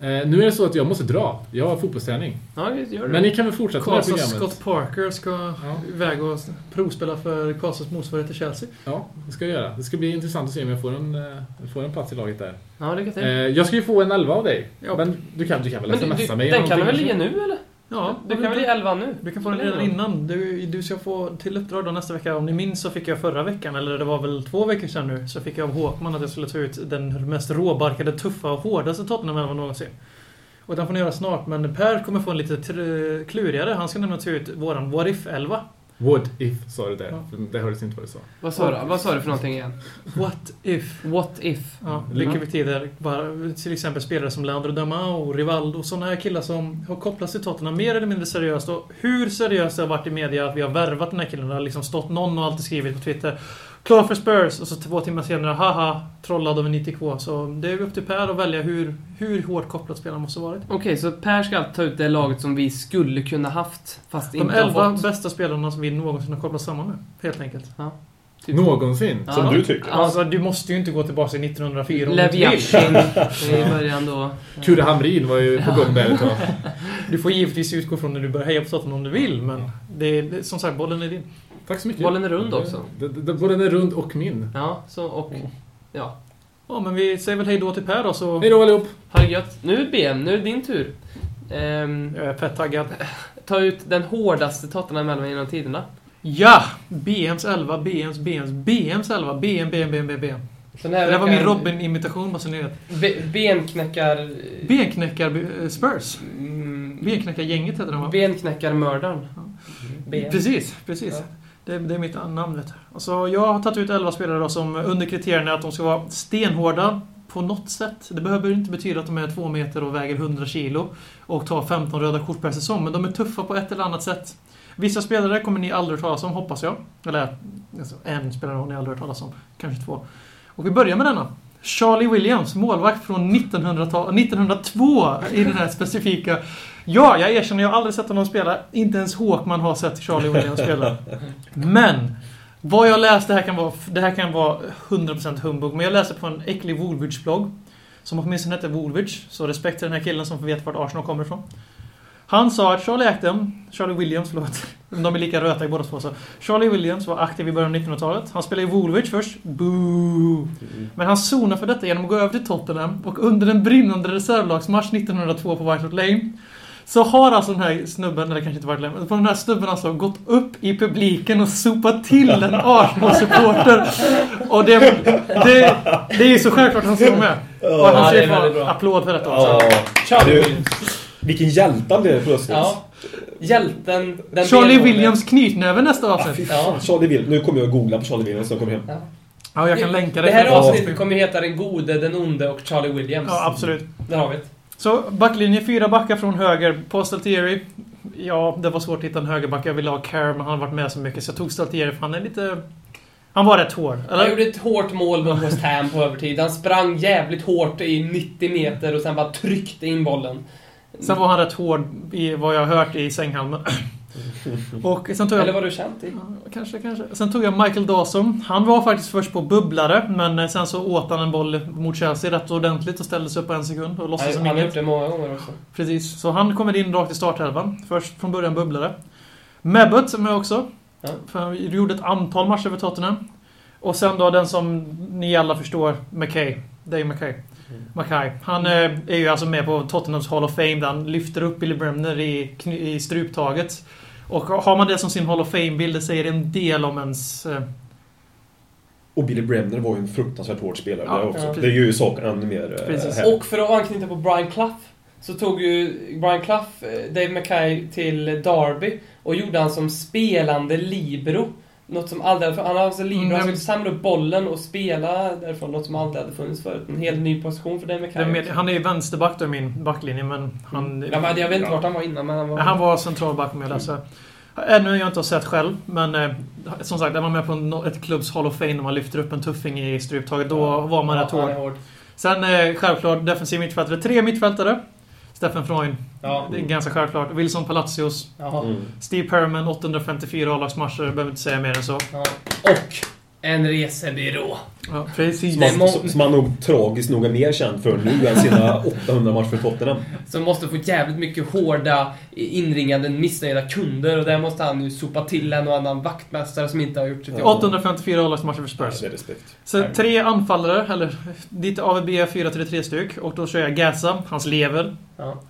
Eh, nu är det så att jag måste dra. Jag har fotbollsträning. ja gör det. Men ni kan väl fortsätta med här Karlstads programmet? Scott Parker ska Ja. iväg och provspela för Karlstads motsvarighet till Chelsea. Ja, det ska jag göra. Det ska bli intressant att se om jag får en, eh, får en plats i laget där. Ja, lycka till. Eh, jag ska ju få en 11 av dig. Ja. Men du kan, du kan väl smsa mig? den kan du väl ge nu eller? Ja, Du kan väl ge 11 nu? Du kan få den redan innan. Du, du ska få till uppdrag då nästa vecka. Om ni minns så fick jag förra veckan, eller det var väl två veckor sedan nu, så fick jag av Håkman att jag skulle ta ut den mest råbarkade, tuffa och hårdaste Tottenham-elvan någonsin. Och den får ni göra snart, men Per kommer få en lite klurigare. Han ska nämligen ta ut våran What If-elva. Would if, sa du där. Ja. Det hördes inte vad du sa. Vad sa du? Vad sa du för någonting igen? What If? What if? Ja, Mm. vilka betyder bara, till exempel spelare som Leandro Damao, Rivaldo, sådana här killar som har kopplats till Tottenham mer eller mindre seriöst. Och hur seriöst det har varit i media att vi har värvat den här killen. Det har liksom stått någon och alltid skrivit på Twitter Klar för Spurs! Och så två timmar senare, haha, trollad över 90k. Så det är upp till Per att välja hur, hur hårt kopplad spelaren måste varit. Okej, så Per ska ta ut det laget som vi skulle kunna haft, fast De inte har 11 fått. bästa spelarna som vi någonsin har kopplats samman med. Helt enkelt. Typ. Någonsin? Ja. Som du tycker? Alltså, du måste ju inte gå tillbaka till 1904 om du Lev inte vill. Yashin i början då. Kurre Hamrin var ju på gång där ett tag. Du får givetvis utgå från när du börjar heja på Tottenham om du vill, men det är, som sagt, bollen är din. Tack så mycket. Bollen är rund också. Det- det- det- Bollen är rund och min. Ja, så och... Ja. Ja, men vi säger väl hej då till Per då, så... Hej då allihop! Ha det gött. Nu BM, nu är det din tur. Ehm, Jag är fett taggad. ta ut den hårdaste Tottenham-elvan genom tiderna. Ja! BMs 11, BMs, BMs, BMs 11, BM, BM, BM, BM, BM. Så Det här där var min Robin-imitation, bara så ni vet. Be- benknäckar... Benknäckar eh, Spurs. Mm, Benknäckargänget heter de va? Benknäckarmördaren. Ben. Precis, precis. Ja. Det, det är mitt namn vet du. Jag har tagit ut 11 spelare då som under kriterierna att de ska vara stenhårda, på något sätt. Det behöver inte betyda att de är två meter och väger 100 kilo och tar 15 röda kort per säsong, men de är tuffa på ett eller annat sätt. Vissa spelare kommer ni aldrig hört talas om, hoppas jag. Eller alltså, en spelare har ni aldrig hört talas om. Kanske två. Och vi börjar med denna. Charlie Williams, målvakt från 1900 1902 i den här specifika... Ja, jag erkänner, jag har aldrig sett honom spela. Inte ens Håkman har sett Charlie Williams spela. Men! Vad jag läste, det här kan vara, det här kan vara 100% humbug, men jag läste på en äcklig Woolwich-blogg. Som åtminstone hette Woolwich, så respekt till den här killen som vet vart Arsenal kommer ifrån. Han sa att Charlie Acton, Charlie Williams, förlåt. De är lika röta i båda två. Så. Charlie Williams var aktiv i början av 1900-talet. Han spelade i Woolwich först. Boo! Men han zonade för detta genom att gå över till Tottenham och under en brinnande reservlagsmatch 1902 på White Hart Lane så har alltså den här snubben, eller kanske inte Lane, men den här snubben alltså gått upp i publiken och sopat till en Arsenal-supporter. Och det, det, det är ju så självklart att han ska vara med. Och Ja, han ska få applåd för detta också. Ja. Charlie Du, vilken hjälte han blev plötsligt. Ja. Hjälten. Den Charlie. Williams knytnäve nästa Ah, avsnitt. fan. Charlie Williams. Nu kommer jag att googla på Charlie Williams när jag kommer hem. Ja. Ja, jag kan länka Det det. här avsnittet kommer ju heta Den gode, den onde och Charlie Williams. Ja, absolut. Där har vi det. Så backlinje, fyra backar från höger. På Staltieri. Ja, det var svårt att hitta en högerback. Jag ville ha Kerr, men han har varit med så mycket så jag tog Staltieri för han är lite... Han var rätt hård, Han eller? gjorde ett hårt mål mot West Ham på övertid. Han sprang jävligt hårt i 90 meter och sen bara tryckte in bollen. Sen var han rätt hård i vad jag har hört i sänghalmen. Och sen tog Eller jag... var du känt i? Ja, Kanske, kanske. Sen tog jag Michael Dawson. Han var faktiskt först på bubblare, men eh, sen så åt han en boll mot Chelsea rätt ordentligt och ställde sig upp på en sekund och låtsades som han har inget. gjort det många gånger också. Precis, så han kommer in rakt i startelvan. Först från början bubblare. Mebbet som är också. Ja. För han gjorde ett antal matcher för Tottenham. Och sen då den som ni alla förstår, McKay. Dave McKay. Mackay. Han eh, är ju alltså med på Tottenhams Hall of Fame där han lyfter upp Billy Bremner i struptaget. Och har man det som sin Hall of Fame-bild, det säger en del om ens... Eh, Och Billy Bremner var ju en fruktansvärt hård spelare Ja, också. ja. Det gör ju saken ännu mer eh, Precis. Och för att anknyta på Brian Clough så tog ju Brian Clough eh, Dave Mackay till Derby och gjorde han som spelande libero. Något som aldrig hade... Han har alltså libero, Mm, han jag- skulle samla upp bollen och spela därifrån. Något som aldrig hade funnits förut. En helt ny position för är med, också. han är ju vänsterback då i min backlinje, men han... Ja, men jag vet inte vart han var innan, men han var... Han var centralback om jag läser. Ännu har jag inte sett själv, men eh, som sagt, är man med på no- ett klubbs Hall of Fame när man lyfter upp en tuffing i struptaget, då var man ja, rätt hård. Sen eh, självklart defensiv mittfältare. Tre mittfältare. Stefan Freund. Ja. Det är ganska självklart. Wilson Palacios. Mm. Steve Perriman, 854 A-lagsmatcher. Behöver inte säga mer än så. Ja. Och en resebyrå. Ja, precis. Som han, må- som- han nog tragiskt nog är mer känd för nu än sina 800 matcher för Tottenham. Som måste få jävligt mycket hårda, inringade, missnöjda kunder och där måste han ju sopa till en och annan vaktmästare som inte har gjort sitt jobb. 854 A-lagsmatcher för Spurs. Med respekt. Så tre anfallare, eller ditt AVB 4-3 styck. Och då kör jag Gaza, hans lever. Ja.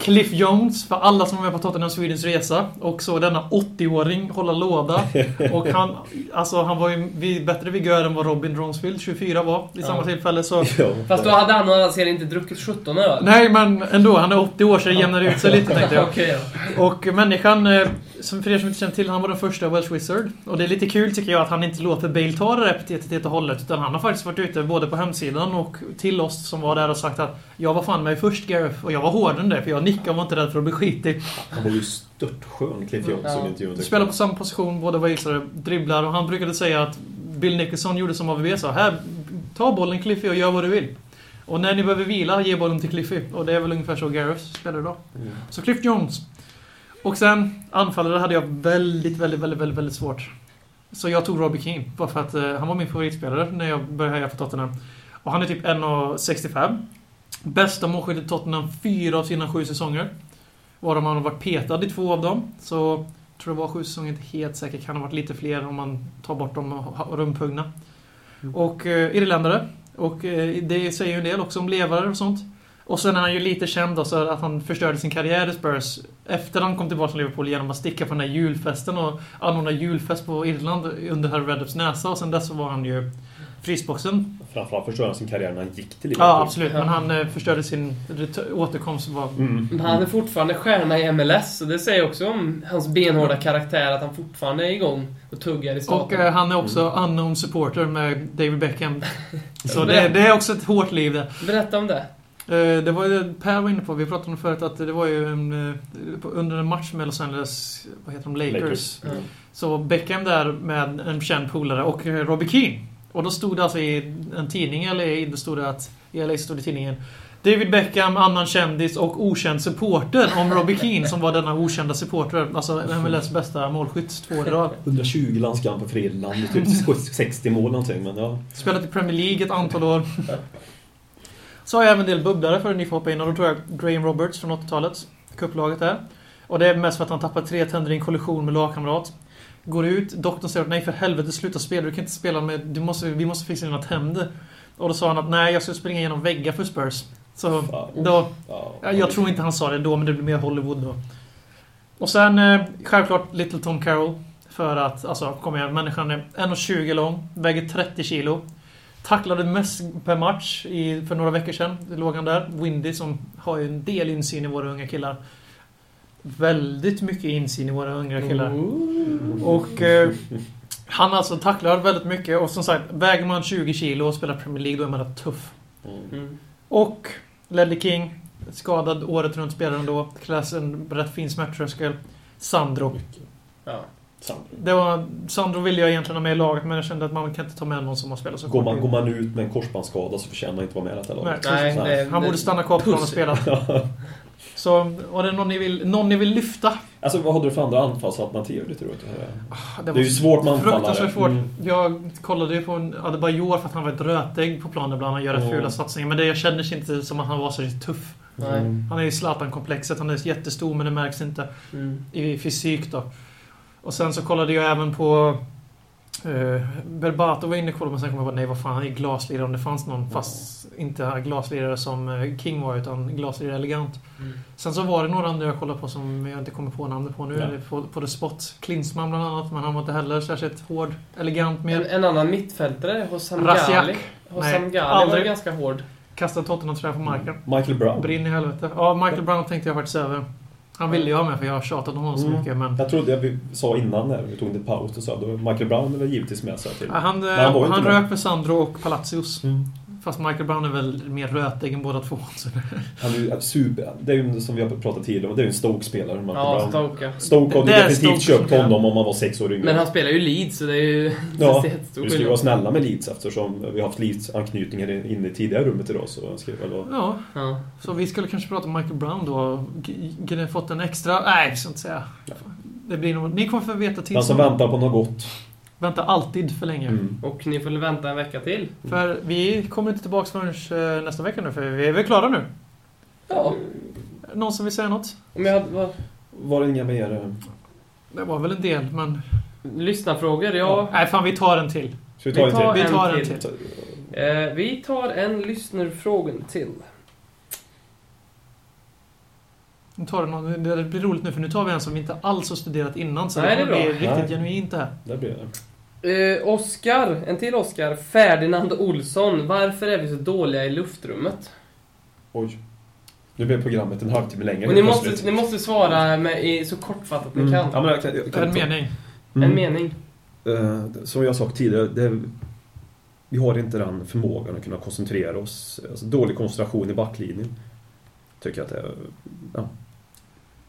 Cliff Jones, för alla som var med på Tottenham Swedens resa. Och så denna 80-åring hålla låda. Och han, alltså han var ju vid, bättre vigör än vad Robin Dronsfield, 24, var vid samma Ja. tillfälle. Så Ja. Fast då hade han å andra sidan inte druckit 17 öl. Nej, men ändå. Han är 80 år så det jämnar ut sig lite tänkte jag. Och människan, eh, som för er som inte känner till, han var den första Welsh Wizard. Och det är lite kul tycker jag att han inte låter Bale ta det där epitetet helt och hållet. Utan han har faktiskt varit ute både på hemsidan och till oss som var där och sagt att jag var fan med först Gareth och jag var hårdare än det för jag nickade och var inte rädd för att bli skitig. Han var ju störtskön, Cliff Jones, Ja. som intervjun. Spelar på samma position, båda Walesare, dribblar och han brukade säga att Bill Nicholson gjorde som AVB sa. Här, ta bollen Cliffy och gör vad du vill. Och när ni behöver vila, ge bollen till Cliffy. Och det är väl ungefär så Gareth spelar idag. Mm. Så Cliff Jones. Och sen anfallare hade jag väldigt, väldigt, väldigt, väldigt, väldigt svårt. Så jag tog Robbie Keane. Bara för att eh, han var min favoritspelare när jag började heja på Tottenham. Och han är typ 1,65. Bästa målskytt i Tottenham fyra av sina sju säsonger. Varav han har varit petad i två av dem. Så jag tror det var sju säsonger, inte helt säker. Kan ha varit lite fler om man tar bort de ha- rumphugna. Och eh, irländare. Och eh, det säger ju en del också om levare och sånt. Och sen är han ju lite känd då, så att han förstörde sin karriär i Spurs efter han kom tillbaka från Liverpool genom att sticka på den här julfesten och anordna julfest på Irland under Harry Reddops näsa. Och sen dess så var han ju frysboxen. Framförallt förstörde han sin karriär när han gick till Liverpool. Ja, absolut. Men han eh, förstörde sin återkomst. Var... Mm. Men han är fortfarande stjärna i MLS, och det säger också om hans benhårda karaktär, att han fortfarande är igång och tuggar i Och staten. eh, han är också unknown supporter med David Beckham. Så det, det är också ett hårt liv det. Berätta om det. Eh, Det var ju Per var inne på, vi pratade om det förut, att det var ju en, eh, under en match med Los Angeles, vad heter de, Lakers. Lakers. Ja. Så Beckham där med en känd polare och eh, Robbie Keane. Och då stod det alltså i en tidning i LA, stod det att, i LA stod det i tidningen David Beckham, annan kändis och okänd supporter om Robbie Keane som var denna okända supporter. Alltså MLS bästa målskytt, två år i rad. 120 landskamper för Irland, typ 60 mål någonting. Men ja. Spelat i Premier League ett antal år. Så har jag även en del bubblare för ni får hoppa in och då tror jag Graham Roberts från 80-talet. Kupplaget där. Och det är mest för att han tappar tre tänder i en kollision med lagkamrat. Går ut, doktorn säger att nej för helvete sluta spela, du kan inte spela med... Du måste, vi måste fixa dina tänder. Och då sa han att nej jag ska springa genom väggar för Spurs. Så Fan. då... Ja. Ja, jag tror inte han sa det då, men det blir mer Hollywood då. Och sen eh, självklart Little Tom Carroll. För att, alltså kom igen, människan är 1,20 lång, väger 30 kilo. Tacklade mest per match i, för några veckor sedan. Det låg han där. Windy som har ju en del insyn i våra unga killar. Väldigt mycket insyn i våra unga killar. Och eh, han alltså tacklar väldigt mycket och som sagt, väger man 20 kilo och spelar Premier League då är man rätt tuff. Mm. Och Ledley King, skadad året runt spelaren då. Klass en rätt fin smärttröskel. Sandro. Ja. Sandro. Det var, Sandro ville jag egentligen ha med i laget men jag kände att man kan inte ta med någon som har spelat så Går kort man, går man ut med en korsbandsskada så förtjänar man inte vara med i detta laget. Nej, Så- det- Han borde stanna kvar på planen och spela. Så, var det någon ni vill, någon ni vill lyfta? Alltså vad hade du för andra anfallsalternativ? Lite roligt att höra. Det, Det är ju svårt med anfallare. Fruktansvärt svårt. Mm. Jag kollade ju på en Adebayor för att han var ett rötägg på planen ibland. Han gör rätt Mm. fula satsningar. Men det jag kändes inte som att han var så riktigt tuff. Nej. Han är ju Zlatan-komplexet. Han är jättestor men det märks inte. Mm. i fysik då. Och sen så kollade jag även på... Uh, Berbato var inne och kollade men sen kom jag på nej vad fan, han är glaslirare om det fanns någon. Fast inte glaslirare som eh, King var utan glaslirare elegant. Mm. Sen så var det några andra jag kollade på som jag inte kommer på namnet på nu. Ja. På, på The Spot. Klinsmann bland annat, men han var inte heller särskilt hård. Elegant En, med. en annan mittfältare, Hossam Rasiak. Ghali. Hossam Nej, Ghali var aldrig. ganska hård. Kastade Tottenham-tröjan på marken. Michael Brown. Brinn i helvete. Ja, Michael Brown tänkte jag faktiskt över. Han ville jag ha med för jag har tjatat om honom så Mm. mycket men... Jag trodde jag vi sa innan när vi tog en paus och sa då Michael Brown väl givetvis med sig till. Han, han var ju han, rök med Sandro och Palacios. Mm. Fast Michael Brown är väl mer rötägg än båda två. Han är ju super... Det är ju som vi har pratat tidigare om, det är ju en Stoke-spelare, Michael Ja, Brown. Stoke ja. Stoke hade Det är definitivt Stoke köpt honom om han var sex år yngre. Men han spelar ju Leeds, så det är ju Ja, Vi ska ju vara snälla med Leeds eftersom vi har haft Leeds-anknytningar inne i tidigare rummet idag. Så ska väl vara... Ja, Ja. så vi skulle kanske prata om Michael Brown då. G- fått en extra... Nej, jag ska inte säga. Det blir nog... Ni kommer få veta till. Han som väntar på något gott. Vänta alltid för länge. Mm. Och ni får vänta en vecka till. För vi kommer inte tillbaka förrän eh, nästa vecka nu, för vi är väl klara nu. Ja. Någon som vill säga något? Om jag hade... Vad, Var det inga mer... eh, Det var väl en del, men... lyssnarfrågor? Ja. Nej, fan vi tar en till. Ska vi ta Vi tar en Vi till? tar en till. till. Eh, vi tar en lyssnarfråga till. Nu tar det, någon, det blir roligt nu, för nu tar vi en som vi inte alls har studerat innan. Så Nej, det det är kommer bli bra. riktigt Nej. genuint det här. Där blir det. Eh, Oskar, en till Oskar. Ferdinand Olsson. Varför är vi så dåliga i luftrummet? Oj. Nu blev programmet en halvtimme längre. Och ni måste, ni måste svara med, i, så kortfattat ni Mm. kan. Ja, men jag kan, jag kan En mening. Mm. En mening. Eh, som jag sagt tidigare, det, vi har inte den förmågan att kunna koncentrera oss. Alltså, dålig koncentration i backlinjen. Tycker jag att det är... Ja.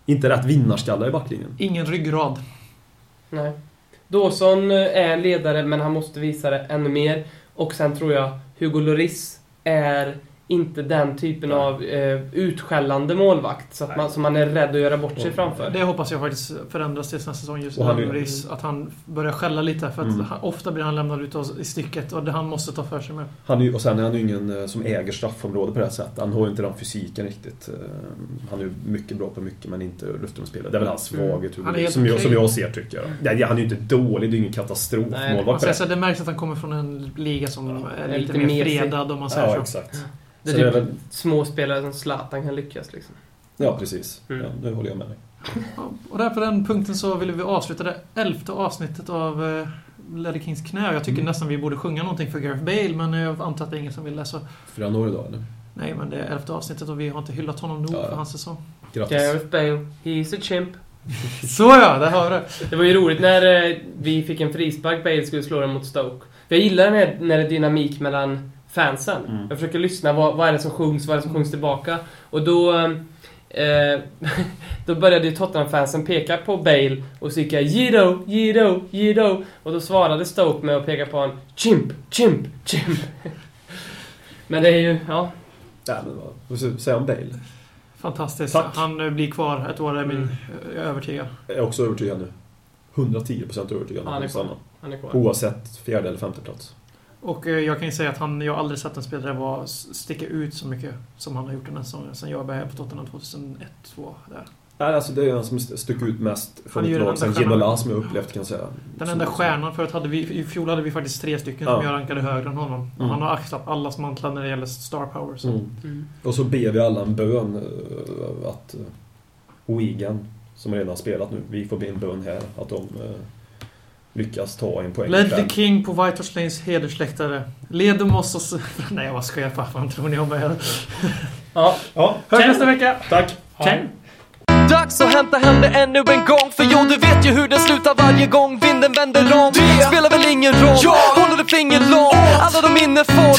Inte rätt vinnarskallar i backlinjen. Ingen ryggrad. Nej. Dawson eh, är ledare, men han måste visa det ännu mer. Och sen tror jag Hugo Lloris är inte den typen Nej. av eh, utskällande målvakt så att man, som man är rädd att göra bort sig Mm. framför. Det hoppas jag faktiskt förändras till nästa säsong just han Lloris, Att han börjar skälla lite. För att Mm. han, ofta blir han lämnad ut i stycket och det han måste ta för sig med. Han är, och sen är han ju ingen eh, som äger straffområdet på det här sättet. Han har ju inte den fysiken riktigt. Eh, Han är ju mycket bra på mycket men inte luftrumsspelare. Det är väl hans Mm. svaghet. Han helt som, jag, som jag ser tycker jag. Nej, han är ju inte dålig, det är ju ingen katastrofmålvakt. Man på säger det. märks att han kommer från en liga som Ja, är lite, lite mer fredad om man säger Ja, så. exakt. Det är Så det är typ väl, små spelare som Zlatan kan lyckas liksom. ja, precis. Mm. Ja, nu håller jag med dig. Och där på den punkten så vill vi avsluta det elfte avsnittet av eh, Ledley Kings knä. Jag tycker Mm. nästan vi borde sjunga någonting för Gareth Bale, men jag antar att det är ingen som vill läsa. Fyller han år idag eller? Nej, men det är elfte avsnittet och vi har inte hyllat honom nog Ja, ja. för hans säsong. Grattis. Gareth Bale, he's a chimp. Så ja, där har du. Det var ju roligt när eh, vi fick en frispark, Bale skulle slå den mot Stoke. För jag gillar när, när det är dynamik mellan fansen. Mm. Jag försöker lyssna, vad, vad är det som sjungs, vad är det som sjungs tillbaka? Och då... Eh, då började ju Tottenham-fansen peka på Bale och skrika Jido, Jido, Jido. Och då svarade Stoke med att peka på en Chimp, Chimp, Chimp. Men det är ju, ja. Nej, men vad ska jag säga om Bale? Fantastiskt. Tack. Han eh, blir kvar ett år, är min, Mm. jag är övertygad. Jag är också övertygad nu. 110% övertygad. Han är kvar. Han är kvar. Oavsett fjärde eller femte plats. Och eh, jag kan ju säga att han, jag har aldrig sett en spelare vara, sticka ut så mycket som han har gjort den här säsongen. Sen jag började på Tottenham 2001, 2002 där. Nej, alltså det är han som stuck ut mest från ett lag sen. Ginola som jag upplevt kan jag säga. Den enda stjärnan, förut hade vi, i fjol hade vi faktiskt tre stycken Ja. som jag rankade högre än honom. Och Mm. Han har axlat allas mantlar när det gäller star power. Så. Mm. Mm. Och så ber vi alla en bön eh, att uh, Wigan, som redan har spelat nu, vi får be en bön här att de eh, lyckas ta en poäng Ledley. King på White Hart Lanes hedersläktare. Leder oss oss... Nej, jag bara skojar. Vad fan tror ni om mig? Ja. Ja, Hörs nästa vecka! tack! Ciao! Dags att hämta hem det ännu en gång För jo, du vet ju hur det slutar varje gång vinden vänder om Det spelar väl ingen roll Håller du finger långt Alla de minne får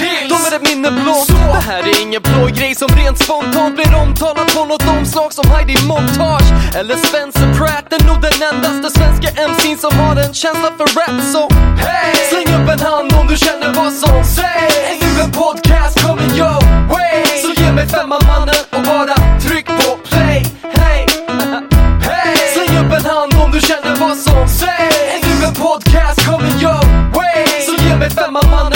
här är ingen blå grej som rent spontant blir omtalad på något omslag som Heidi Montage eller Spencer Pratt. Är nog den endaste svenska MC'n som har en känsla för rap. Så hey! släng upp en hand om du känner vad som sägs. Är du en podcast kommer your way? Så ge mig femman mannen och bara tryck på play. Hey! hey! Släng upp en hand om du känner vad som sägs. Är du en podcast kommer your way? Så ge mig femman mannen